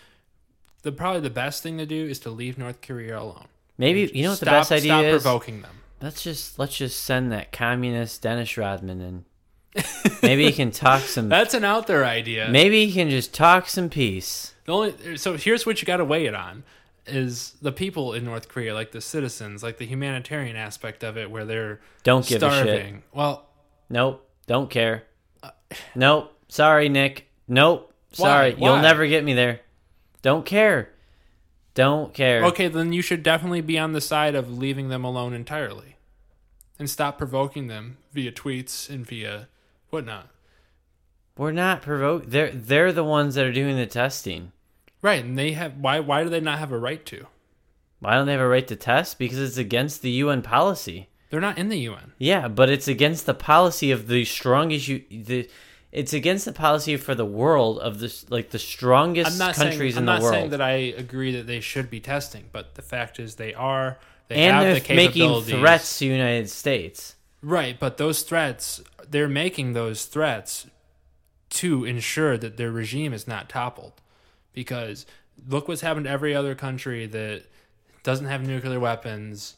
the probably the best thing to do is to leave North Korea alone. Maybe you know what the Stop- best idea stop is. Stop provoking them. Let's just let's just send that communist Dennis Rodman in. Maybe he can talk some. That's an out there idea. Maybe he can just talk some peace. The only so here's what you got to weigh it on is the people in North Korea, like the citizens, like the humanitarian aspect of it, where they're Don't give a shit. Well, Nope, don't care. Nope, sorry, Nick. Nope, sorry. Why? You'll Why? never get me there. Don't care. Don't care. okay, then you should definitely be on the side of leaving them alone entirely, and stop provoking them via tweets and via whatnot. We're not provoked. They're they're the ones that are doing the testing. Right, and they have why? Why do they not have a right to? Why don't they have a right to test? Because it's against the UN policy. They're not in the UN. Yeah, but it's against the policy of the strongest you the. It's against the policy for the world of this like the strongest I'm countries saying, in I'm the not saying that I agree that they should be testing, but the fact is they are. They and have they're the making threats to the United States. Right, but those threats, they're making those threats to ensure that their regime is not toppled. Because look what's happened to every other country that doesn't have nuclear weapons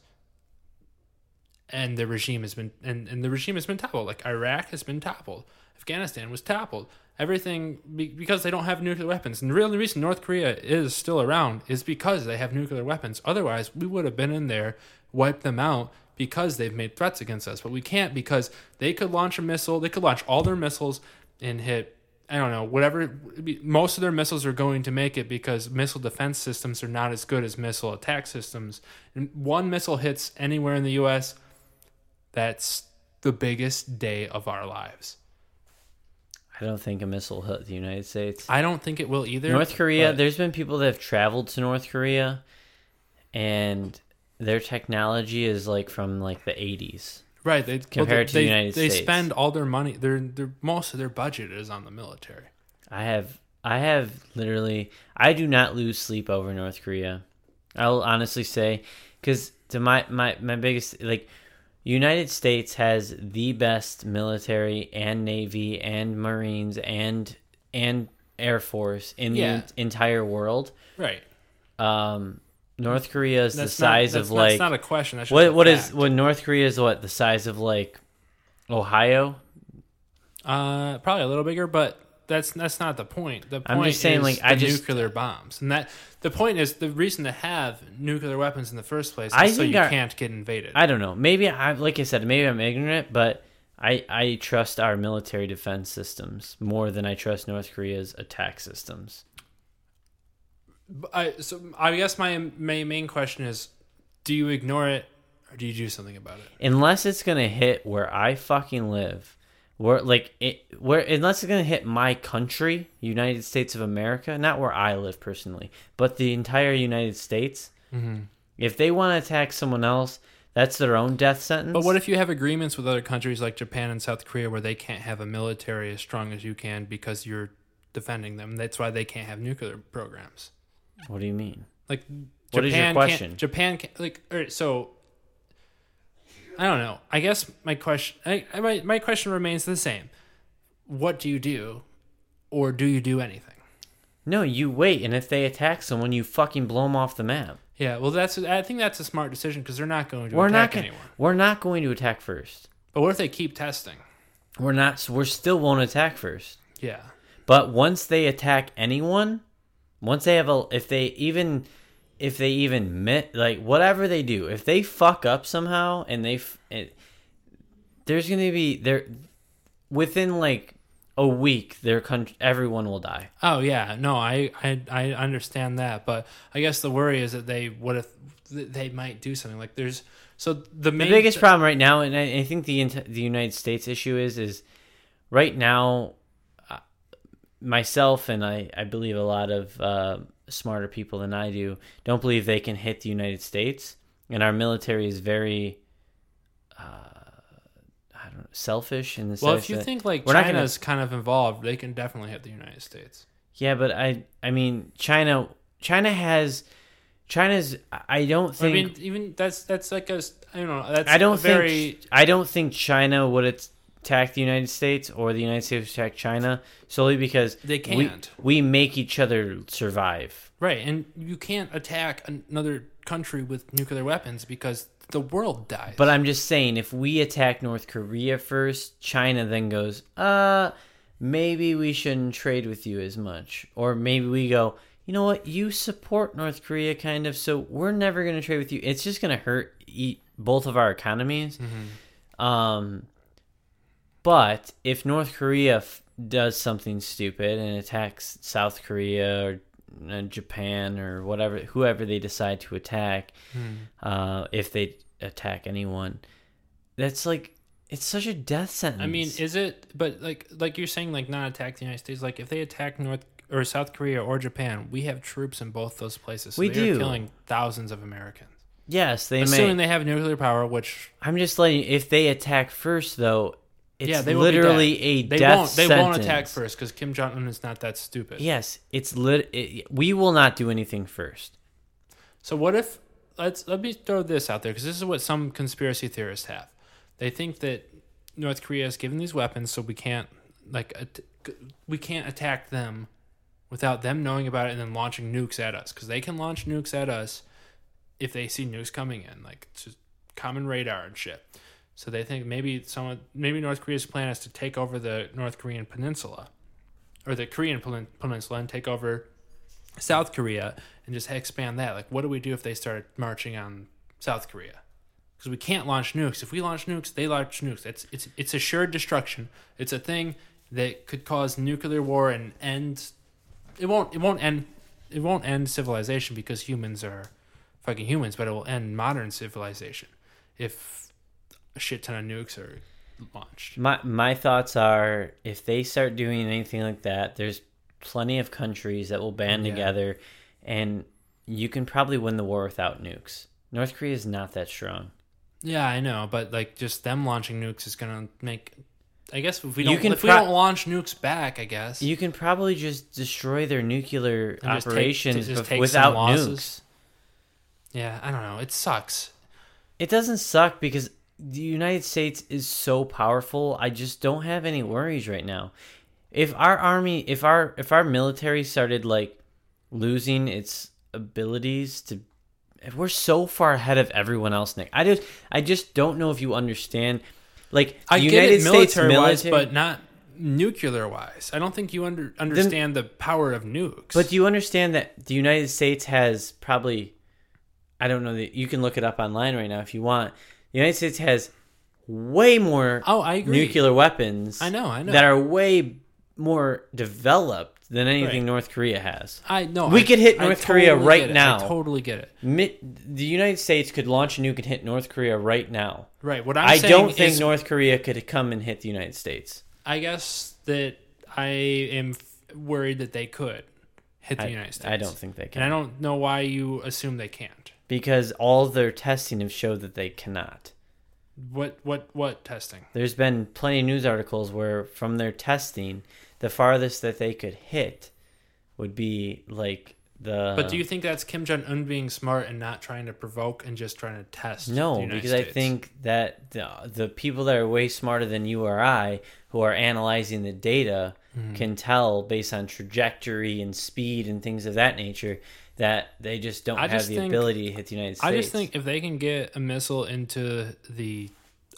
and the regime has been and, and the regime has been toppled. Like Iraq has been toppled. Afghanistan was toppled. Everything be, because they don't have nuclear weapons. And the real reason North Korea is still around is because they have nuclear weapons. Otherwise, we would have been in there, wiped them out because they've made threats against us. But we can't because they could launch a missile. They could launch all their missiles and hit. I don't know, whatever. Most of their missiles are going to make it because missile defense systems are not as good as missile attack systems. And one missile hits anywhere in the U.S., that's the biggest day of our lives. I don't think a missile hit the United States. I don't think it will either. North Korea, but- there's been people that have traveled to North Korea and their technology is like from like the 80s. right? They compared to the they, United they States. They spend all their money. Their their most of their budget is on the military. I have I have literally I do not lose sleep over North Korea. I'll honestly say cuz to my my my biggest like United States has the best military and navy and marines and and air force in Yeah. the entire world. Right. Um North Korea is the That's size not, of that's, like that's not a question. That's just what a what is fact. what North Korea is what the size of like Ohio? Uh, probably a little bigger, but that's that's not the point. The point I'm just saying, is like, the I just- nuclear bombs, and that the point is the reason to have nuclear weapons in the first place is I so think you our- can't get invaded. I don't know. Maybe I like I said, maybe I'm ignorant, but I I trust our military defense systems more than I trust North Korea's attack systems. I uh, so I guess my my main question is, do you ignore it or do you do something about it? Unless it's gonna hit where I fucking live, where like it where unless it's gonna hit my country, United States of America, not where I live personally, but the entire United States. Mm-hmm. If they want to attack someone else, that's their own death sentence. But what if you have agreements with other countries like Japan and South Korea where they can't have a military as strong as you can because you're defending them? That's why they can't have nuclear programs. What do you mean? Like What is your Japan question? Japan can't, like all right, so I don't know. I guess my question I, my my question remains the same. What do you do or do you do anything? No, you wait, and if they attack someone, you fucking blow them off the map. Yeah, well, that's I think that's a smart decision because they're not going to We're not attack going. anyone. We're not going to attack first. But what if they keep testing? We're not. We're still won't attack first. Yeah, But once they attack anyone, once they have a, if they even, if they even mit, like whatever they do, if they fuck up somehow and they, f- it, there's gonna be there, within like a week, their country, everyone will die. Oh yeah, no, I, I I understand that, but I guess the worry is that they what if they might do something. Like there's so the The biggest problem right now, and I, I think the the United States issue is, is right now, myself and I, I believe a lot of uh, smarter people than I do don't believe they can hit the United States, and our military is very, uh, I don't know, selfish in the Well, sense if you that- think like we're gonna- China's kind of involved, they can definitely hit the United States. yeah, but I, I mean, China, China has, China's, I don't I think. mean, even that's that's like a I don't know. That's I don't very think I don't think China would attack the United States or the United States attack China solely because They can't. We, make each other survive. right, and you can't attack another country with nuclear weapons because the world dies. But I'm just saying, if we attack North Korea first, China then goes, uh, maybe we shouldn't trade with you as much, or maybe we go. You know what? You support North Korea, kind of, so we're never going to trade with you. It's just going to hurt eat both of our economies. Um, but if North Korea f- does something stupid and attacks South Korea or uh, Japan or whatever, whoever they decide to attack, uh, if they attack anyone, that's like it's such a death sentence. I mean, is it? But like, like you're saying, like not attack the United States. Like if they attack North or South Korea or Japan, we have troops in both those places. So We they're do. killing thousands of Americans. yes, they Assuming may. they have nuclear power, which I'm just letting. If they attack first, though, it's yeah, they literally a they death won't. They sentence. won't attack first because Kim Jong Un is not that stupid. Yes, it's lit. It, we will not do anything first. So what if let's let me throw this out there because this is what some conspiracy theorists have. They think that North Korea is given these weapons so we can't like at- we can't attack them without them knowing about it and then launching nukes at us because they can launch nukes at us if they see nukes coming in like it's just common radar and shit. So they think maybe someone maybe North Korea's plan is to take over the North Korean peninsula or the Korean peninsula and take over South Korea and just expand that. Like, what do we do if they start marching on South Korea? Because we can't launch nukes. If we launch nukes, they launch nukes. It's it's it's assured destruction. It's a thing that could cause nuclear war and end. It won't. It won't end. It won't end civilization because humans are fucking humans, but it will end modern civilization if a shit ton of nukes are launched. My my thoughts are if they start doing anything like that, there's plenty of countries that will band Yeah. together, and you can probably win the war without nukes. North Korea is not that strong. Yeah, I know, but like just them launching nukes is gonna make. I guess if we don't, if we don't launch nukes back, I guess You can probably just destroy their nuclear And take- operations bef- take without nukes. Yeah, I don't know. It sucks. It doesn't suck because the United States is so powerful. I just don't have any worries right now. If our army, if our if our military started like losing its abilities to we're so far ahead of everyone else, Nick. I just I just don't know if you understand like I the get it States military wise, but not nuclear wise. I don't think you under understand the power of nukes. But do you understand that the United States has probably, I don't know that you can look it up online right now if you want. The United States has way more oh, I agree. nuclear weapons. I know, I know. that are way more developed than anything Right. North Korea has. I know We I- could hit I North Korea totally right now. I totally get it. Mi- the United States could launch a nuke and hit North Korea right now. Right. What I'm I don't think is, North Korea could come and hit the United States. I guess that I am f- worried that they could hit the I, United States. I don't think they can. and I don't know why you assume they can't. Because all their testing have showed that they cannot. What what what testing? There's been plenty of news articles where, from their testing, the farthest that they could hit would be like the. But do you think that's Kim Jong Un being smart and not trying to provoke and just trying to test? No, because I think that the, the people that are way smarter than you or I, who are analyzing the data, mm-hmm. can tell based on trajectory and speed and things of that nature that they just don't I have just the think- ability to hit the United States. I just think if they can get a missile into the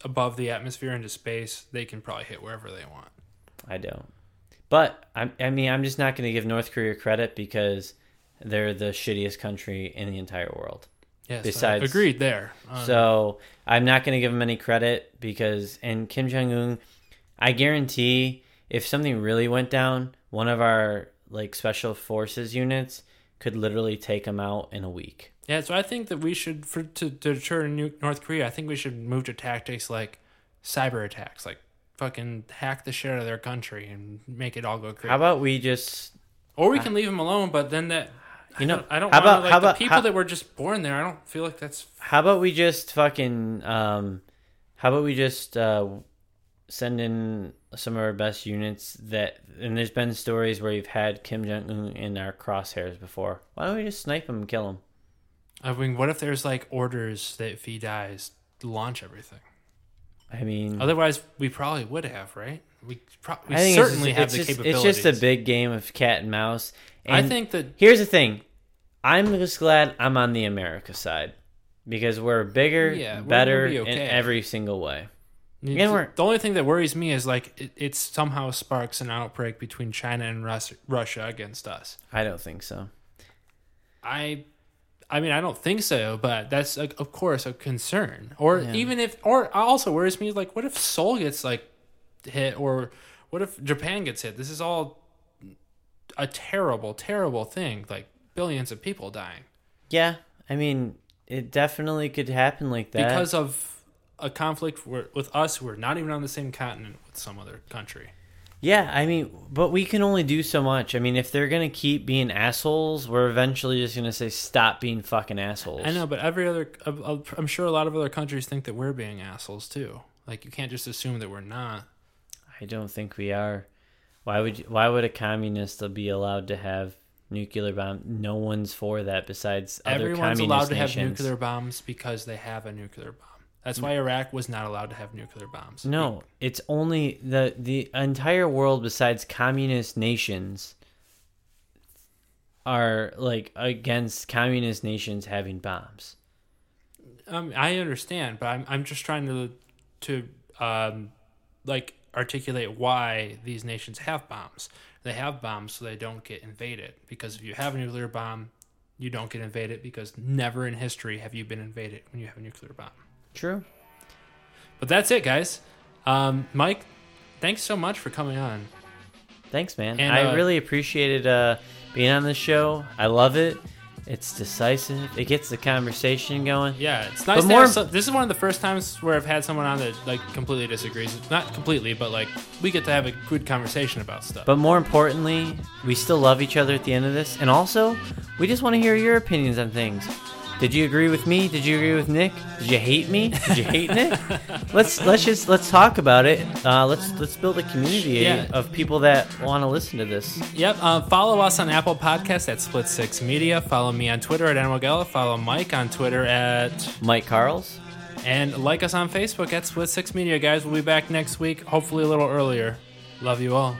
above the atmosphere into space, they can probably hit wherever they want. I don't. But I, I mean, I'm just not going to give North Korea credit because they're the shittiest country in the entire world. Yes, Besides- agreed there. Um, So I'm not going to give him any credit because, and Kim Jong Un, I guarantee if something really went down, one of our like special forces units could literally take them out in a week. yeah, so I think that we should for to, to deter New- North Korea. I think we should move to tactics like cyber attacks, like fucking hack the shit out of their country and make it all go crazy. How about we just or we can leave them alone, but then that You know, I don't, how I don't about- wanna, like, how the about- people how- that were just born there. I don't feel like that's How about we just fucking um how about we just uh send in some of our best units that and there's been stories where you've had Kim Jong Un in our crosshairs before. Why don't we just snipe him and kill him? I mean, what if there's like orders that if he dies, launch everything? I mean Otherwise, we probably would have, right? We, pro- we it's certainly just- have it's the just, capabilities. It's just a big game of cat and mouse. I think that here's the thing. I'm just glad I'm on the America side. Because we're bigger, Yeah, we're gonna better in every single way. The, we're- the only thing that worries me is like it, it somehow sparks an outbreak between China and Rus- Russia against us. I don't think so. I, I mean, I don't think so, but that's like, of course a concern. Or Yeah. even if, or also worries me like, what if Seoul gets like hit, or what if Japan gets hit? This is all a terrible, terrible thing. Like billions of people dying Yeah, I mean, it definitely could happen like that. because of a conflict where, with us who are not even on the same continent with some other country. Yeah, I mean, but we can only do so much. I mean, if they're gonna keep being assholes, we're eventually just gonna say stop being fucking assholes. I know, but every other, I'm sure a lot of other countries think that we're being assholes too. Like you can't just assume that we're not. I don't think we are. Why would you, why would a communist be allowed to have nuclear bomb? No one's for that besides other Everyone's allowed to have nuclear bombs because they have a nuclear bomb. That's why Iraq was not allowed to have nuclear bombs. No, it's only the the entire world besides communist nations are like against communist nations having bombs. um, I understand, but I'm I'm just trying to to um, like articulate why these nations have bombs. They have bombs so they don't get invaded. Because if you have a nuclear bomb, you don't get invaded because never in history have you been invaded when you have a nuclear bomb. True. But that's it, guys. Um, Mike, thanks so much for coming on. Thanks, man. And, I uh, really appreciated uh, being on this show. I love it. It's decisive. It gets the conversation going. Yeah, it's nice. But more- this is one of the first times where I've had someone on that like completely disagrees. Not completely, but like we get to have a good conversation about stuff. But more importantly, we still love each other at the end of this. And also, we just want to hear your opinions on things. Did you agree with me? Did you agree with Nick? Did you hate me? Did you hate Nick? Let's let's just let's talk about it. Uh, let's let's build a community Yeah. of people that want to listen to this. Yep. Uh, follow us on Apple Podcasts at Split Six Media. Follow me on Twitter at Animal Gala. Follow Mike on Twitter at Mike Carls. and like us on Facebook at Split Six Media. Guys, we'll be back next week. Hopefully a little earlier. Love you all.